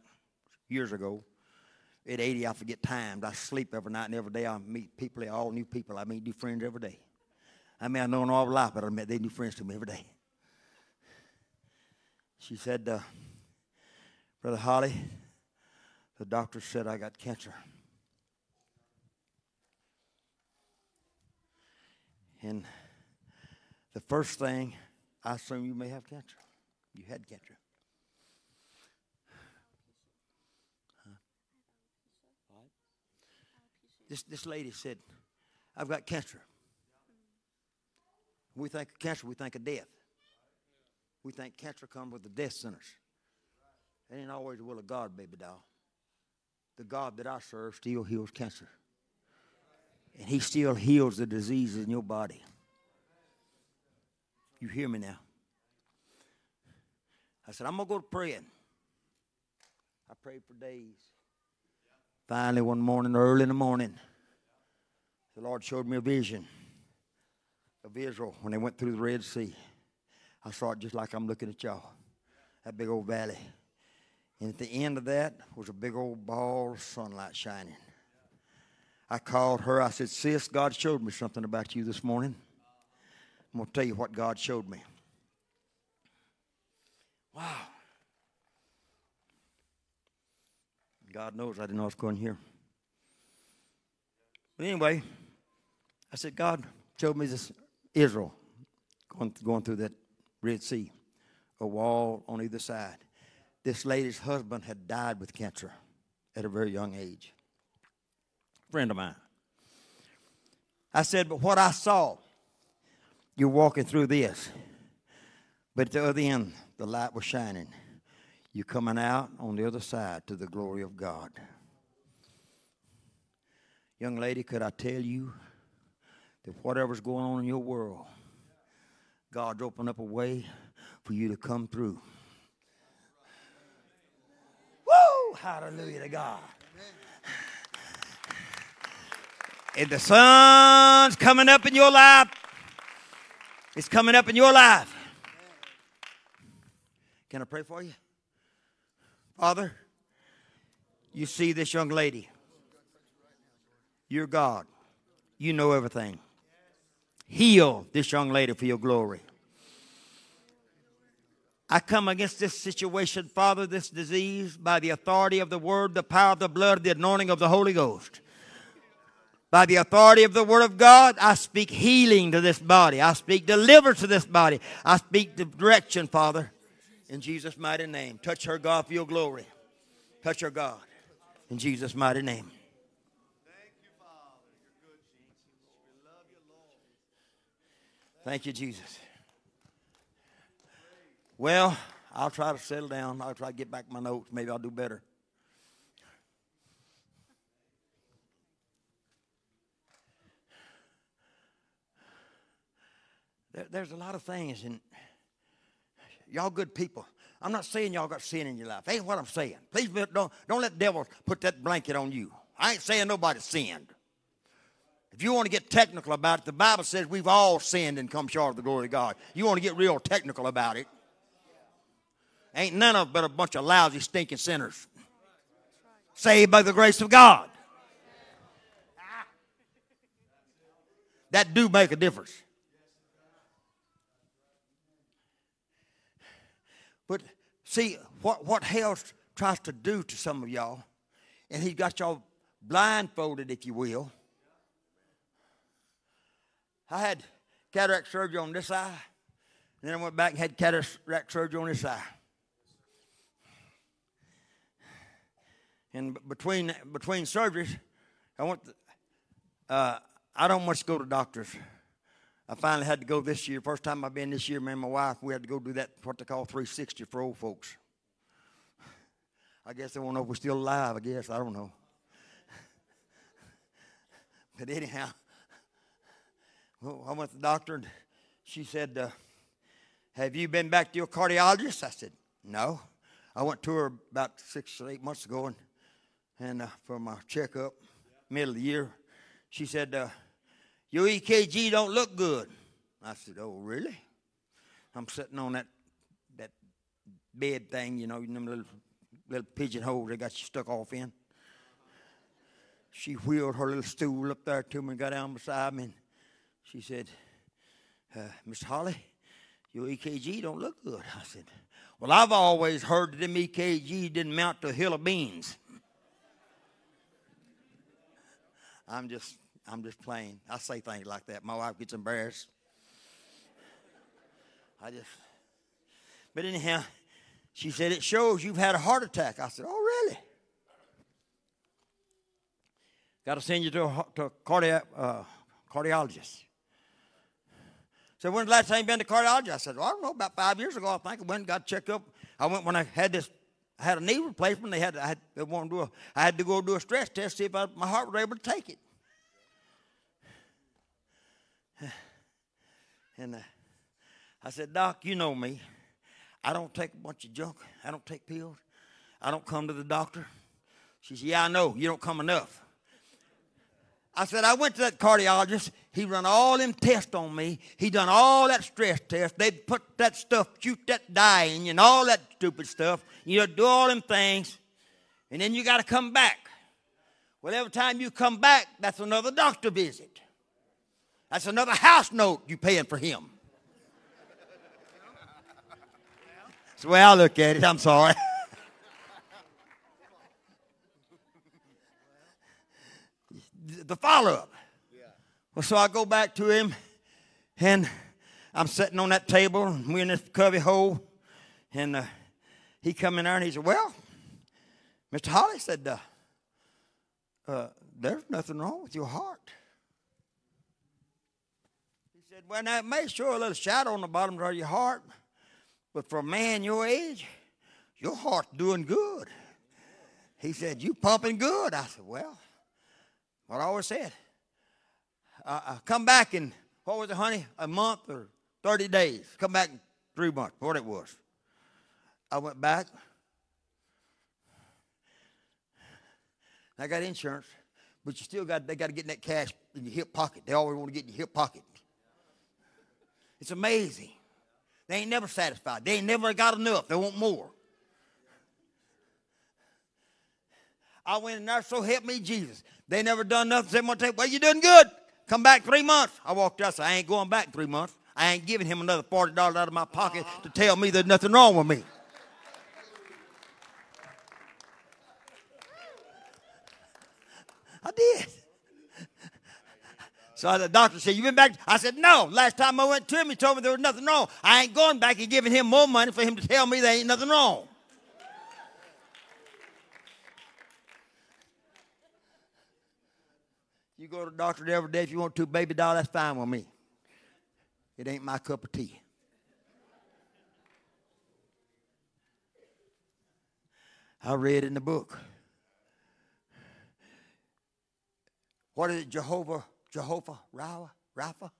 years ago, At 80, I forget times. I sleep every night and every day. I meet people, all new people. I meet new friends every day. I mean, I know them all my life, but I met they new friends to me every day. She said, uh, Brother Hollie, the doctor said I got cancer. And the first thing, I assume you may have cancer. You had cancer. This, this lady said, I've got cancer. we think of cancer, we think of death. We think cancer comes with the death sentence. That ain't always the will of God, baby doll. The God that I serve still heals cancer. And he still heals the diseases in your body. You hear me now? I said, I'm going to go to praying. I prayed for days. Finally, one morning, early in the morning, the Lord showed me a vision of Israel when they went through the Red Sea. I saw it just like I'm looking at y'all, that big old valley. And at the end of that was a big old ball of sunlight shining. I called her. I said, Sis, God showed me something about you this morning. I'm going to tell you what God showed me. God knows I didn't know I was going here. But anyway, I said, God showed me this Israel going, going through that Red Sea, a wall on either side. This lady's husband had died with cancer at a very young age. Friend of mine. I said, but what I saw, you're walking through this. But at the other end, the light was shining. You're coming out on the other side to the glory of God. Young lady, could I tell you that whatever's going on in your world, God's opened up a way for you to come through. Woo! Hallelujah to God. And the sun's coming up in your life. It's coming up in your life. Can I pray for you? Father, you see this young lady. You're God. You know everything. Heal this young lady for your glory. I come against this situation, Father, this disease, by the authority of the Word, the power of the blood, the anointing of the Holy Ghost. By the authority of the Word of God, I speak healing to this body. I speak deliverance to this body. I speak direction, Father in Jesus' mighty name. Touch her, God, for your glory. Touch her, God, in Jesus' mighty name. Thank you, Father. You're good, Jesus. We love you, Lord. Thank you, Jesus. Well, I'll try to settle down. I'll try to get back my notes. Maybe I'll do better. there's a lot of things, and Y'all good people. I'm not saying y'all got sin in your life. Ain't what I'm saying. Please don't, don't let the devil put that blanket on you. I ain't saying nobody sinned. If you want to get technical about it, the Bible says we've all sinned and come short of the glory of God. You want to get real technical about it. Ain't none of but a bunch of lousy, stinking sinners. Saved by the grace of God. That do make a difference. But see, what, what hell tries to do to some of y'all, and he's got y'all blindfolded, if you will. I had cataract surgery on this eye, and then I went back and had cataract surgery on this eye. And between between surgeries, I went. To, uh, I don't much go to doctors. I finally had to go this year. First time I've been this year, me and my wife, we had to go do that, what they call 360 for old folks. I guess they won't know if we're still alive, I guess. I don't know. <laughs> but anyhow, well, I went to the doctor and she said, uh, Have you been back to your cardiologist? I said, No. I went to her about six or eight months ago and, and uh, for my checkup, middle of the year. She said, uh, your EKG don't look good. I said, Oh, really? I'm sitting on that that bed thing, you know, in them little little pigeonholes they got you stuck off in. she wheeled her little stool up there to me and got down beside me. And she said, uh, Mr. Hollie, your EKG don't look good. I said, Well, I've always heard that them EKG didn't mount to a hill of beans. I'm just, I'm just playing. I say things like that. My wife gets embarrassed. I just, but anyhow, she said, It shows you've had a heart attack. I said, Oh, really? Got to send you to a, to a cardiac, uh, cardiologist. So when's the last time you been to cardiologist? I said, well, I don't know, about five years ago, I think. I went and got checked up. I went when I had this, I had a knee replacement. They had, I had, they wanted to do a, I had to go do a stress test, see if I, my heart was able to take it. <sighs> And uh, I said, Doc, you know me. I don't take a bunch of junk. I don't take pills. I don't come to the doctor. She said, Yeah, I know. You don't come enough. I said, I went to that cardiologist. He run all them tests on me. He done all that stress test. They put that stuff, shoot that dye in you and all that stupid stuff. You do all them things. And then you got to come back. Well, every time you come back, that's another doctor visit. That's another house note you paying for him. That's the way I look at it. I'm sorry. the follow up. Well, so I go back to him, and I'm sitting on that table, and we're in this cubby hole, and uh, he come in there and he said, "Well, Mr. Hollie said, uh, uh, there's nothing wrong with your heart." "Well, now it may show a little shadow on the bottom of your heart, but for a man your age, your heart's doing good." He said, "You pumping good?" I said, "Well." What I always said. Uh, uh, come back in, what was it, honey? A month or 30 days. Come back in three months, what it was. I went back. I got insurance, but you still got, they got to get in that cash in your hip pocket. They always want to get in your hip pocket. It's amazing. They ain't never satisfied. They ain't never got enough. They want more. I went in there, so help me Jesus. They never done nothing. Said one well, you're doing good. Come back three months. I walked out, I said, I ain't going back three months. I ain't giving him another $40 out of my pocket to tell me there's nothing wrong with me. I did. So the doctor said, You been back? I said, No. Last time I went to him, he told me there was nothing wrong. I ain't going back and giving him more money for him to tell me there ain't nothing wrong. You go to the doctor every day if you want to, baby doll, that's fine with me. It ain't my cup of tea. I read in the book. What is it, Jehovah, Jehovah, Rapha?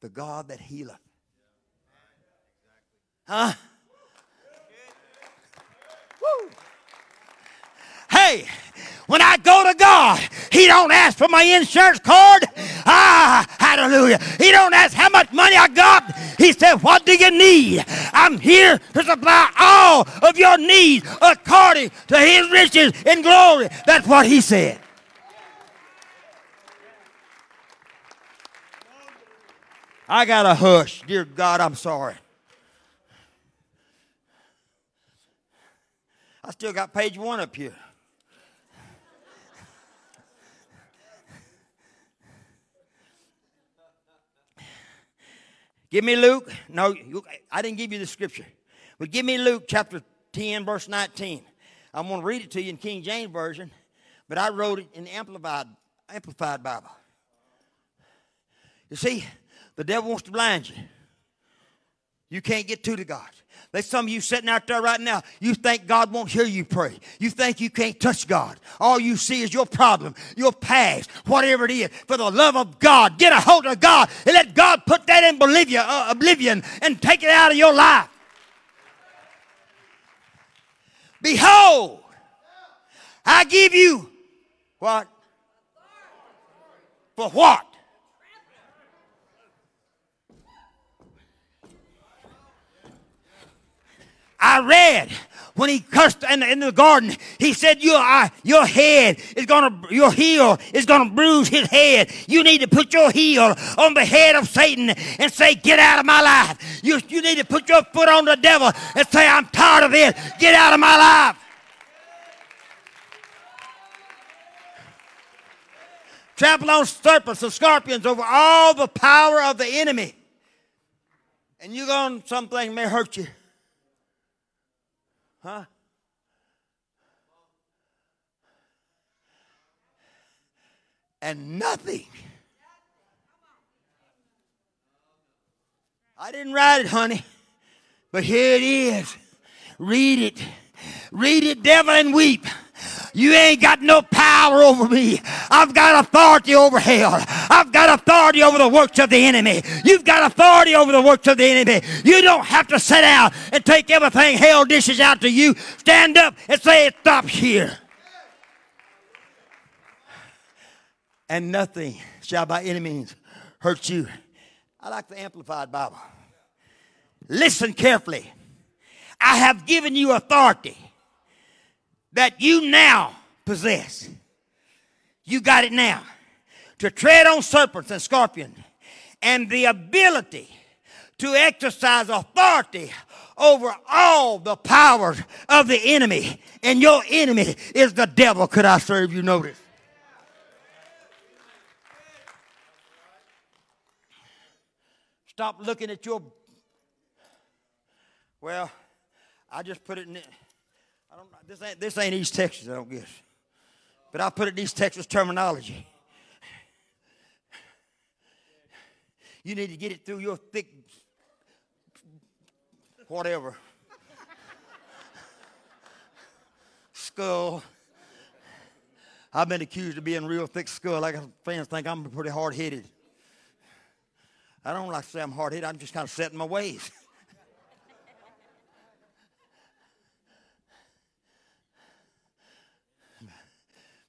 The God that healeth. Huh? Woo! Hey, when I go to God, He don't ask for my insurance card. Ah, hallelujah. He don't ask how much money I got. He said, What do you need? I'm here to supply all of your needs according to His riches in glory. That's what He said. I got a hush. Dear God, I'm sorry. I still got page one up here. Give me Luke. No, I didn't give you the scripture. But give me Luke chapter 10, verse 19. I'm going to read it to you in King James Version, but I wrote it in the Amplified, Amplified Bible. You see, the devil wants to blind you. You can't get to the God. There's some of you sitting out there right now. You think God won't hear you pray. You think you can't touch God. All you see is your problem, your past, whatever it is. For the love of God, get a hold of God and let God put that in oblivion, uh, oblivion and take it out of your life. Behold, I give you what? For what? I read when he cursed in the, in the garden, he said, your, uh, your head is gonna, your heel is gonna bruise his head. You need to put your heel on the head of Satan and say, get out of my life. You, you need to put your foot on the devil and say, I'm tired of this. Get out of my life. Trample on serpents and scorpions over all the power of the enemy. And you're going, something may hurt you. Huh? And nothing. I didn't write it, honey, but here it is. Read it. Read it, devil, and weep. You ain't got no power over me. I've got authority over hell. I've got authority over the works of the enemy. You've got authority over the works of the enemy. You don't have to sit down and take everything hell dishes out to you. Stand up and say it stops here. And nothing shall by any means hurt you. I like the Amplified Bible. Listen carefully. I have given you authority that you now possess. You got it now. To tread on serpents and scorpions and the ability to exercise authority over all the powers of the enemy. And your enemy is the devil. Could I serve you notice? Stop looking at your. Well, I just put it in. I don't. This ain't this ain't East Texas. I don't guess, but I put it in East Texas terminology. You need to get it through your thick, whatever, skull. I've been accused of being real thick skull. Like fans think I'm pretty hard headed. I don't like to say I'm hard headed. I'm just kind of set in my ways. <laughs>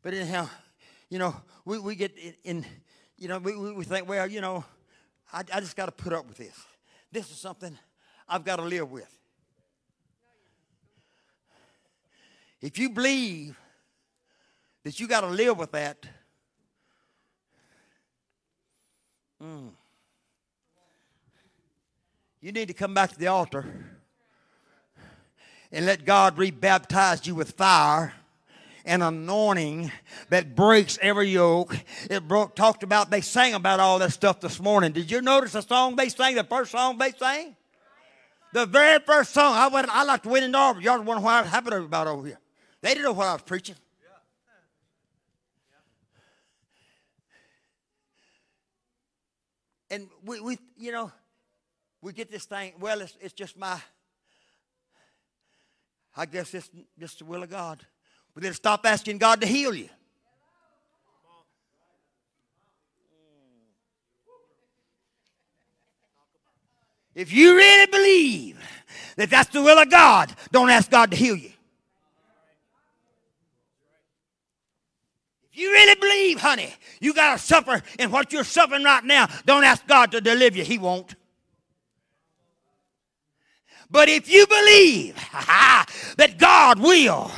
But anyhow, you know, we, we get in, you know, we, we think, well, you know, I, I just got to put up with this. This is something I've got to live with. If you believe that you got to live with that, mm, you need to come back to the altar and let God rebaptize you with fire an anointing that breaks every yoke. It broke, talked about, they sang about all that stuff this morning. Did you notice the song they sang, the first song they sang? The very first song, I went, I like to win in Auburn. Y'all wonder what happened about over here. They didn't know what I was preaching. And we, we, you know, we get this thing, well, it's, it's just my, I guess it's just the will of God. But then stop asking God to heal you. If you really believe that that's the will of God, don't ask God to heal you. If you really believe, honey, you got to suffer in what you're suffering right now, don't ask God to deliver you. He won't. But if you believe <laughs> that God will,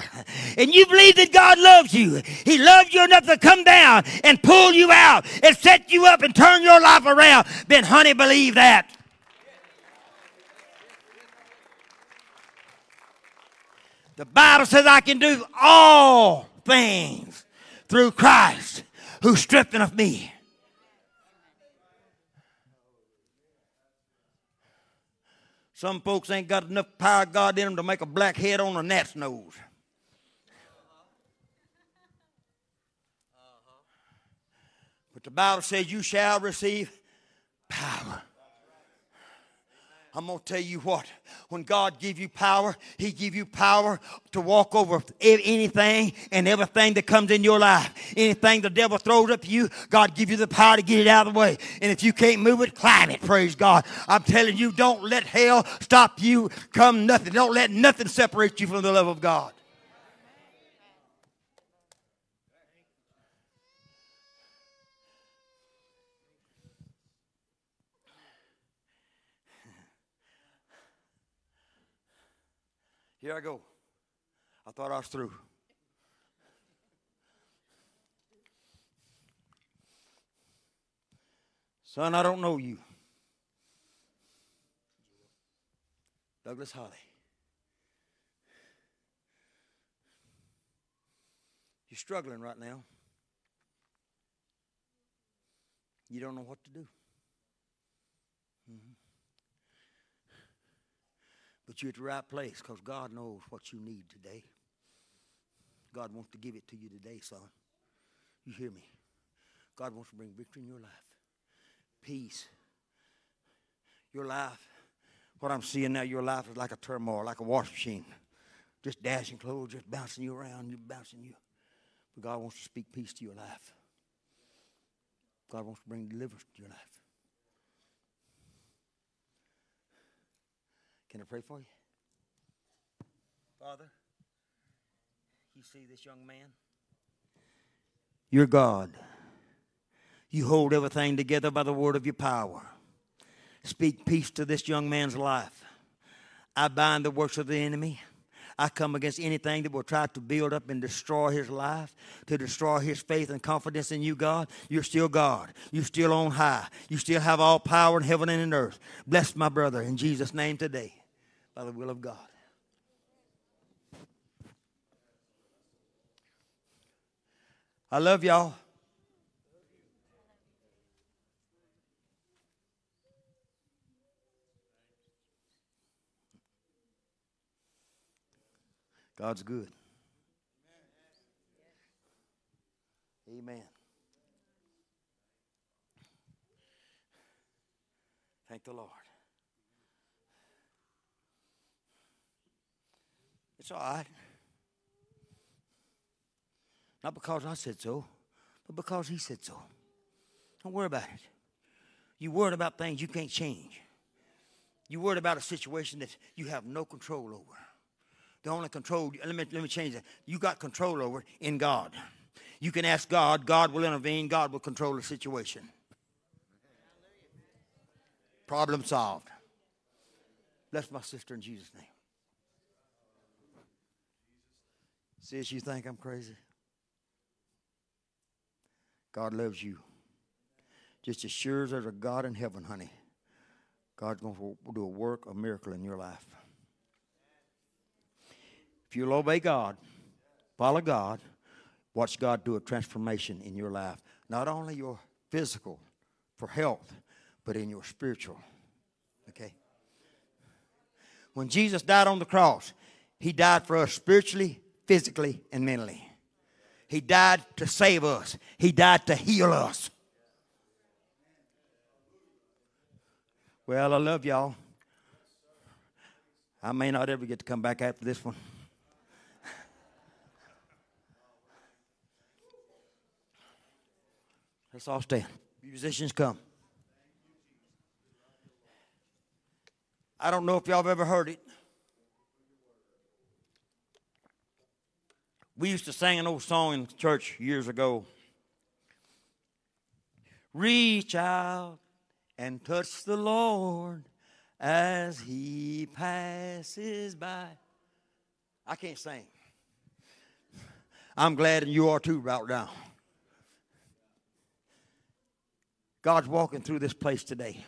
and you believe that God loves you, He loves you enough to come down and pull you out and set you up and turn your life around, then, honey, believe that. The Bible says I can do all things through Christ who strengtheneth me. Some folks ain't got enough power of God in them to make a black head on a gnat's nose. But the Bible says you shall receive power. I'm going to tell you what. When God give you power, He give you power to walk over anything and everything that comes in your life. Anything the devil throws up you, God give you the power to get it out of the way. And if you can't move it, climb it. Praise God. I'm telling you, don't let hell stop you. Come nothing. Don't let nothing separate you from the love of God. Here I go. I thought I was through. Son, I don't know you. Douglas Hollie. You're struggling right now. You don't know what to do. Mm-hmm. But you're at the right place because God knows what you need today. God wants to give it to you today, son. You hear me? God wants to bring victory in your life, peace. Your life, what I'm seeing now, your life is like a turmoil, like a washing machine. Just dashing clothes, just bouncing you around, you bouncing you. But God wants to speak peace to your life. God wants to bring deliverance to your life. Can I pray for you? Father, you see this young man? You're God. You hold everything together by the word of your power. Speak peace to this young man's life. I bind the works of the enemy. I come against anything that will try to build up and destroy his life, to destroy his faith and confidence in you, God. You're still God. You're still on high. You still have all power in heaven and in earth. Bless my brother in Jesus' name today by the will of God. I love y'all. God's good. Amen. Thank the Lord. It's all right. Not because I said so, but because He said so. Don't worry about it. You worried about things you can't change. You worried about a situation that you have no control over. The only control, let me, let me change that. You got control over in God. You can ask God, God will intervene, God will control the situation. Problem solved. Bless my sister in Jesus' name. Sis, you think I'm crazy? God loves you. Just as sure as there's a God in heaven, honey, God's going to do a work, a miracle in your life. If you'll obey God, follow God, watch God do a transformation in your life. Not only your physical, for health, but in your spiritual. Okay? When Jesus died on the cross, he died for us spiritually, physically, and mentally. He died to save us, He died to heal us. Well, I love y'all. I may not ever get to come back after this one. Let's all stand. Musicians come. I don't know if y'all have ever heard it. We used to sing an old song in church years ago. Reach out and touch the Lord as he passes by. I can't sing. I'm glad and you are too right now. God's walking through this place today.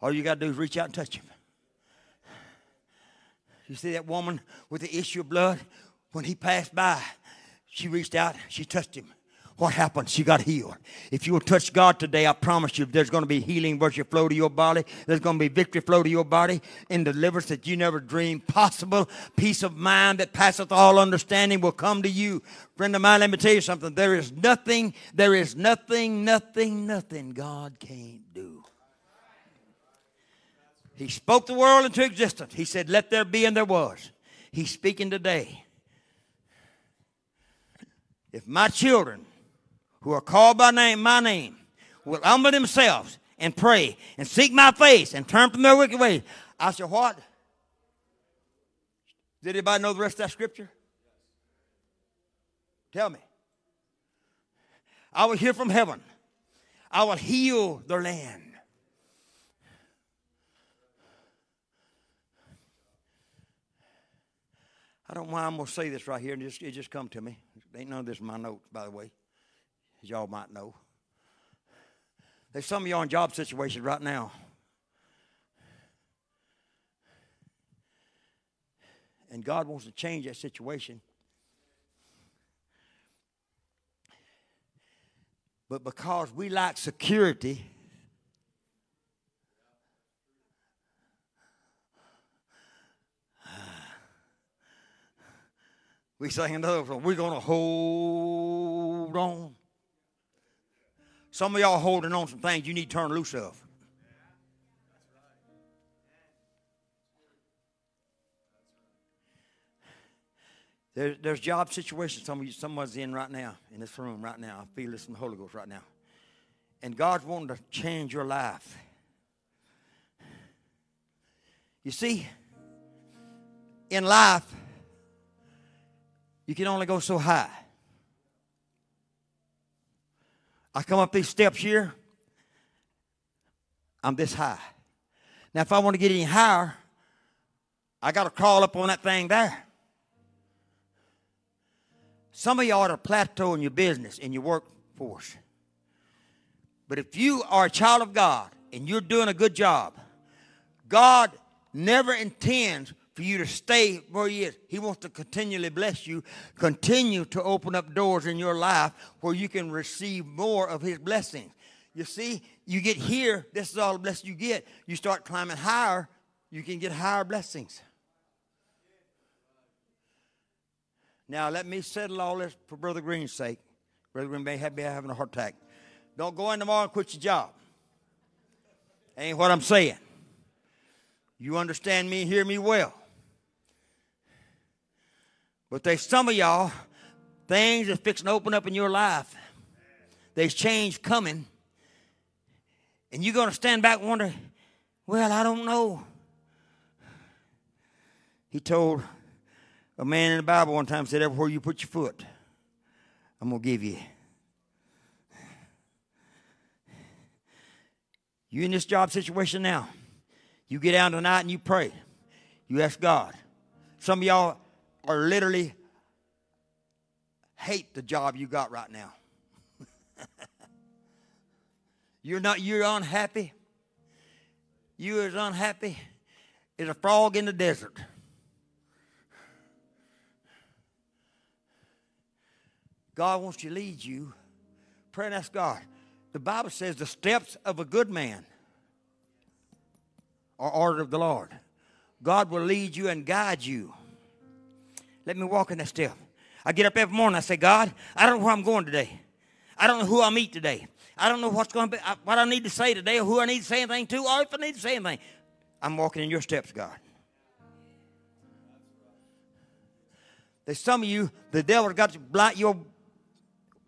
All you got to do is reach out and touch him. You see that woman with the issue of blood? When he passed by, she reached out, she touched him. What happened? She got healed. If you will touch God today, I promise you there's going to be healing virtue flow to your body. There's going to be victory flow to your body and deliverance that you never dreamed possible. Peace of mind that passeth all understanding will come to you. Friend of mine, let me tell you something. There is nothing, there is nothing, nothing, nothing God can't do. He spoke the world into existence. He said, Let there be, and there was. He's speaking today. If my children who are called by name, my name, will humble themselves and pray and seek my face and turn from their wicked ways. I shall What? Did anybody know the rest of that scripture? Tell me. I will hear from heaven. I will heal their land. I don't mind. I'm gonna say this right here, just, it just come to me. Ain't none of this in my notes, by the way, as y'all might know. There's some of y'all in job situations right now. And God wants to change that situation. But because we lack security, we say another one, we're going to hold on. Some of y'all holding on some things you need to turn loose of. There, there's job situations some of you, someone's in right now, in this room right now. I feel this in the Holy Ghost right now. And God's wanting to change your life. You see, in life, you can only go so high. I come up these steps here, I'm this high. Now, if I want to get any higher, I got to crawl up on that thing there. Some of y'all are plateau in your business, in your workforce. But if you are a child of God and you're doing a good job, God never intends for you to stay where He is. He wants to continually bless you, continue to open up doors in your life where you can receive more of His blessings. You see, you get here, this is all the blessing you get. You start climbing higher, you can get higher blessings. Now, let me settle all this for Brother Green's sake. Brother Green may have, be having a heart attack. Don't go in tomorrow and quit your job. Ain't what I'm saying. You understand me hear me well. But there's some of y'all, things are fixing to open up in your life. There's change coming. And you're going to stand back and wonder, well, I don't know. He told a man in the Bible one time said, Everywhere you put your foot, I'm going to give you. You in this job situation now. You get down tonight and you pray. You ask God. Some of y'all are literally hate the job you got right now. <laughs> you're not you're unhappy. You're as unhappy as a frog in the desert. God wants to lead you. Pray and ask God. The Bible says the steps of a good man are ordered of the Lord. God will lead you and guide you. Let me walk in that step. I get up every morning. I say, God, I don't know where I'm going today. I don't know who I'll meet today. I don't know what's going to be, what I need to say today, or who I need to say anything to, or if I need to say anything. I'm walking in your steps, God. There's some of you, the devil's got to blight your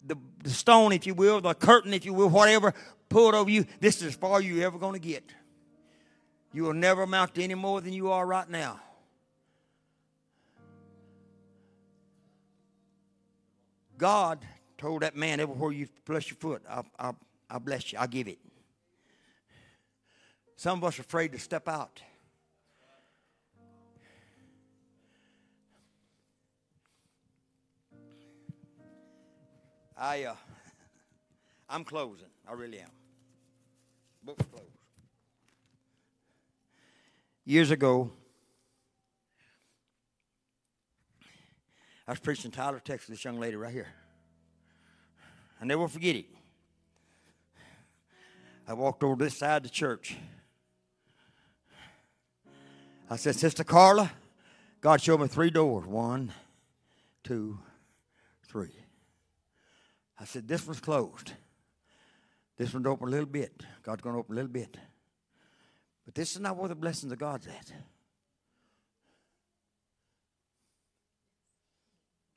the, the stone, if you will, the curtain, if you will, whatever, pulled over you. This is as far as you're ever going to get. You will never amount to any more than you are right now. God told that man, everywhere you bless your foot, I'll, I'll, I'll bless you. I'll give it. Some of us are afraid to step out. I, uh, I'm closing. I really am. Book's closed. Years ago, I was preaching in Tyler, Texas, this young lady right here. I never forget it. I walked over this side of the church. I said, Sister Carla, God showed me three doors. One, two, three. I said, This one's closed. This one's open a little bit. God's going to open a little bit. But this is not where the blessings of God's at.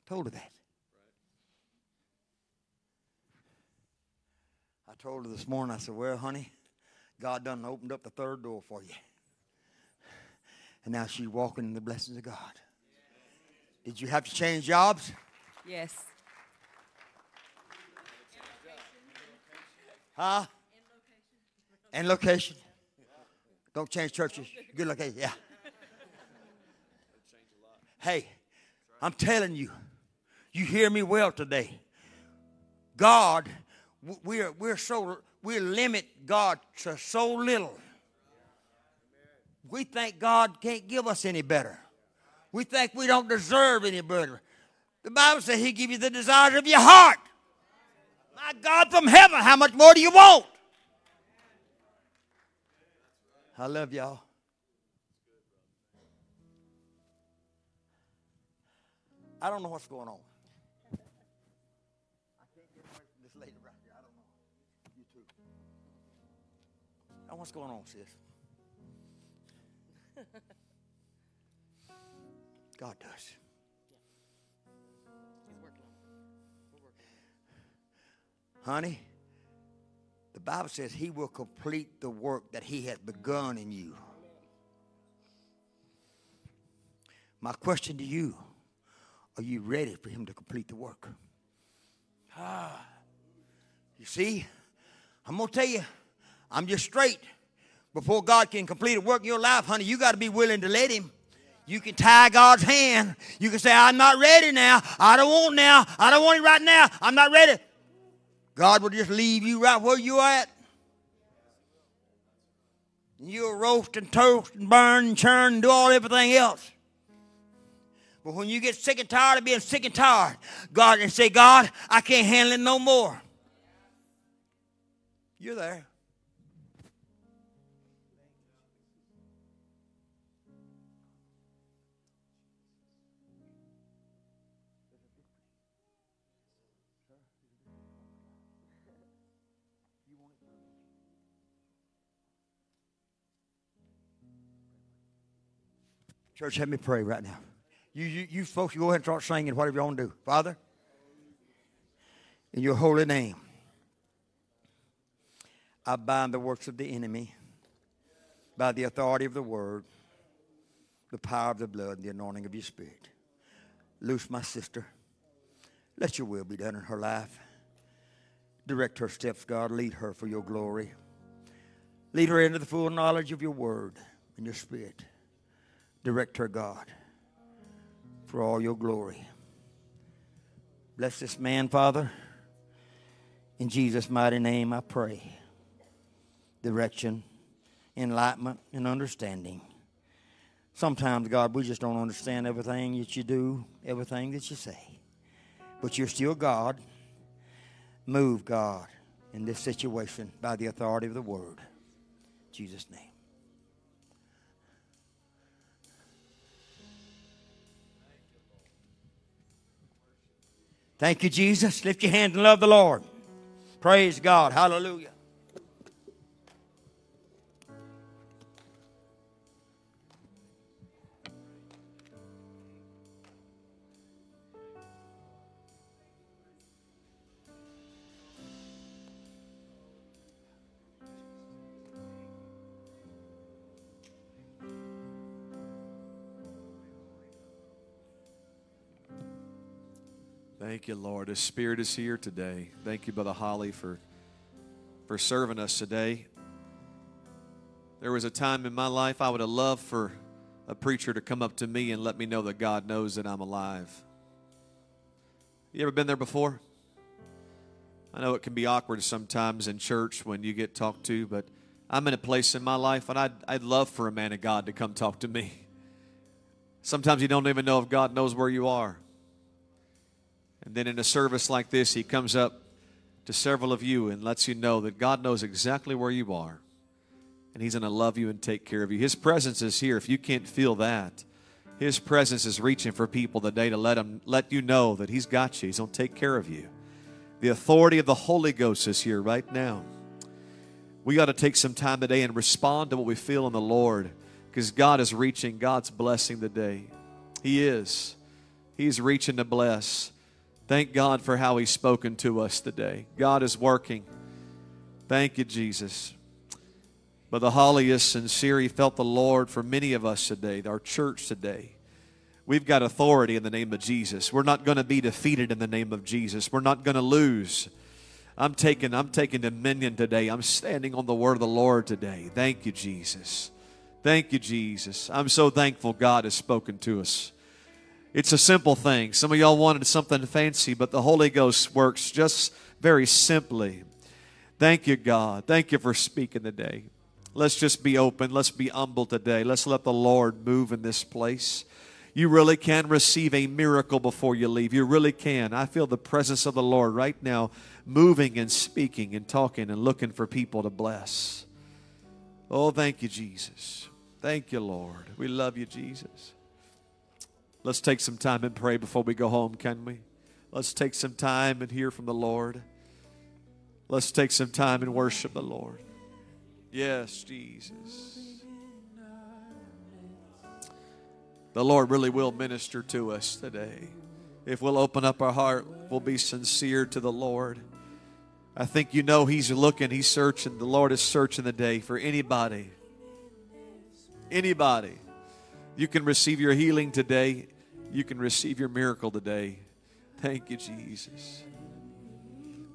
Told her that. I told her this morning, I said, Well, honey, God done opened up the third door for you. And now she's walking in the blessings of God. Did you have to change jobs? Yes. Huh? And location. Don't change churches. Good location. Yeah. Hey, I'm telling you, you hear me well today. God, we're, we're so, we limit God to so little. We think God can't give us any better. We think we don't deserve any better. The Bible says He give you the desires of your heart. My God from heaven, how much more do you want? I love y'all. I don't know what's going on. Now what's going on, sis? God does. Honey, the Bible says he will complete the work that he has begun in you. My question to you are you ready for him to complete the work? Ah, you see, I'm going to tell you, I'm just straight. Before God can complete a work in your life, honey, you got to be willing to let him. You can tie God's hand. You can say, I'm not ready now. I don't want now. I don't want it right now. I'm not ready. God will just leave you right where you're at. You'll roast and toast and burn and churn and do all everything else. But when you get sick and tired of being sick and tired, God and say, God, I can't handle it no more. You're there. Church, let me pray right now. You, you, you folks, you go ahead and start singing whatever you want to do. Father, in your holy name, I bind the works of the enemy by the authority of the word, the power of the blood, and the anointing of your spirit. Loose my sister. Let your will be done in her life. Direct her steps, God. Lead her for your glory. Lead her into the full knowledge of your word and your spirit. Direct her, God, for all your glory. Bless this man, Father. In Jesus' mighty name, I pray. Direction, enlightenment, and understanding. Sometimes, God, we just don't understand everything that you do, everything that you say. But you're still God. Move, God, in this situation by the authority of the word. In Jesus' name. Thank you, Jesus. Lift your hand and love the Lord. Praise God. Hallelujah. Thank you, Lord. His Spirit is here today. Thank you, Brother Hollie, for, for serving us today. There was a time in my life I would have loved for a preacher to come up to me and let me know that God knows that I'm alive. You ever been there before? I know it can be awkward sometimes in church when you get talked to, but I'm in a place in my life and I'd, I'd love for a man of God to come talk to me. Sometimes you don't even know if God knows where you are. And then in a service like this, he comes up to several of you and lets you know that God knows exactly where you are. And he's going to love you and take care of you. His presence is here. If you can't feel that, his presence is reaching for people today to let him let you know that he's got you. He's going to take care of you. The authority of the Holy Ghost is here right now. We got to take some time today and respond to what we feel in the Lord because God is reaching God's blessing today. He is. He's reaching to bless. Thank God for how He's spoken to us today. God is working. Thank you, Jesus. But the Hollie is sincere. He felt the Lord for many of us today, our church today. We've got authority in the name of Jesus. We're not going to be defeated in the name of Jesus. We're not going to lose. I'm taking, I'm taking dominion today. I'm standing on the word of the Lord today. Thank you, Jesus. Thank you, Jesus. I'm so thankful God has spoken to us. It's a simple thing. Some of y'all wanted something fancy, but the Holy Ghost works just very simply. Thank you, God. Thank you for speaking today. Let's just be open. Let's be humble today. Let's let the Lord move in this place. You really can receive a miracle before you leave. You really can. I feel the presence of the Lord right now moving and speaking and talking and looking for people to bless. Oh, thank you, Jesus. Thank you, Lord. We love you, Jesus. Let's take some time and pray before we go home, can we? Let's take some time and hear from the Lord. Let's take some time and worship the Lord. Yes, Jesus. The Lord really will minister to us today. If we'll open up our heart, we'll be sincere to the Lord. I think you know He's looking, He's searching. The Lord is searching the day for anybody. Anybody. You can receive your healing today. You can receive your miracle today. Thank you, Jesus.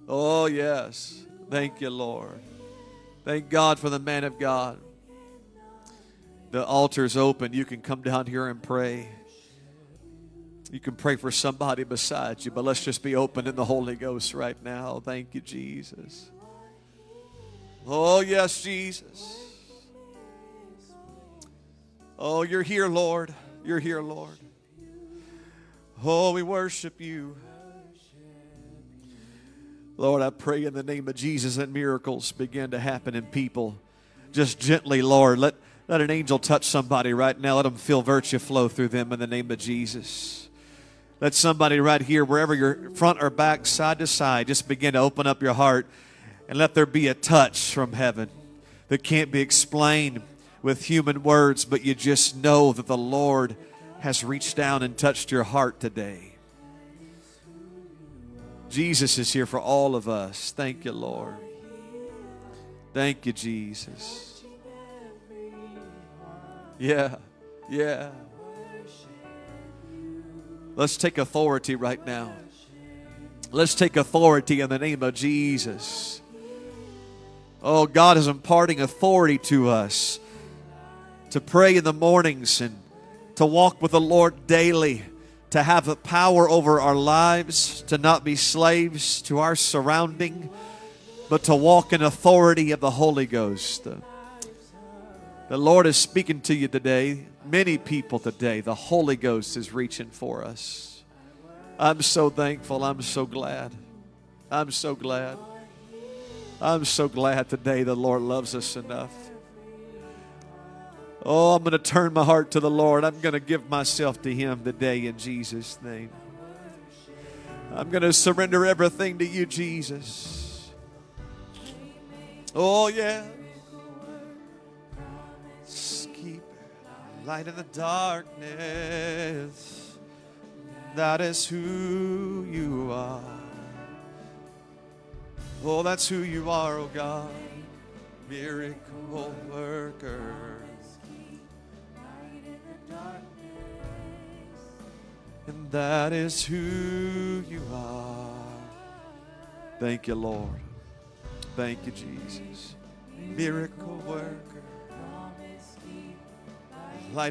Oh, yes. Thank you, Lord. Thank God for the man of God. The altar's open. You can come down here and pray. You can pray for somebody beside you, but let's just be open in the Holy Ghost right now. Thank you, Jesus. Oh, yes, Jesus. Oh, you're here, Lord. You're here, Lord. Oh, we worship you. Lord, I pray in the name of Jesus that miracles begin to happen in people. Just gently, Lord, let, let an angel touch somebody right now. Let them feel virtue flow through them in the name of Jesus. Let somebody right here, wherever you're front or back, side to side, just begin to open up your heart and let there be a touch from heaven that can't be explained with human words, but you just know that the Lord has reached down and touched your heart today. Jesus is here for all of us. Thank you, Lord. Thank you, Jesus. Yeah, yeah. Let's take authority right now. Let's take authority in the name of Jesus. Oh, God is imparting authority to us to pray in the mornings and to walk with the Lord daily, to have the power over our lives, to not be slaves to our surrounding, but to walk in authority of the Holy Ghost. The Lord is speaking to you today. Many people today, the Holy Ghost is reaching for us. I'm so thankful. I'm so glad. I'm so glad. I'm so glad today the Lord loves us enough. Oh, I'm going to turn my heart to the Lord. I'm going to give myself to Him today in Jesus' name. I'm going to surrender everything to you, Jesus. Oh, yeah. Keep light in the darkness. That is who you are. Oh, that's who you are, oh God. Miracle worker. And that is who you are. Thank you, Lord. Thank you, Jesus. Miracle worker.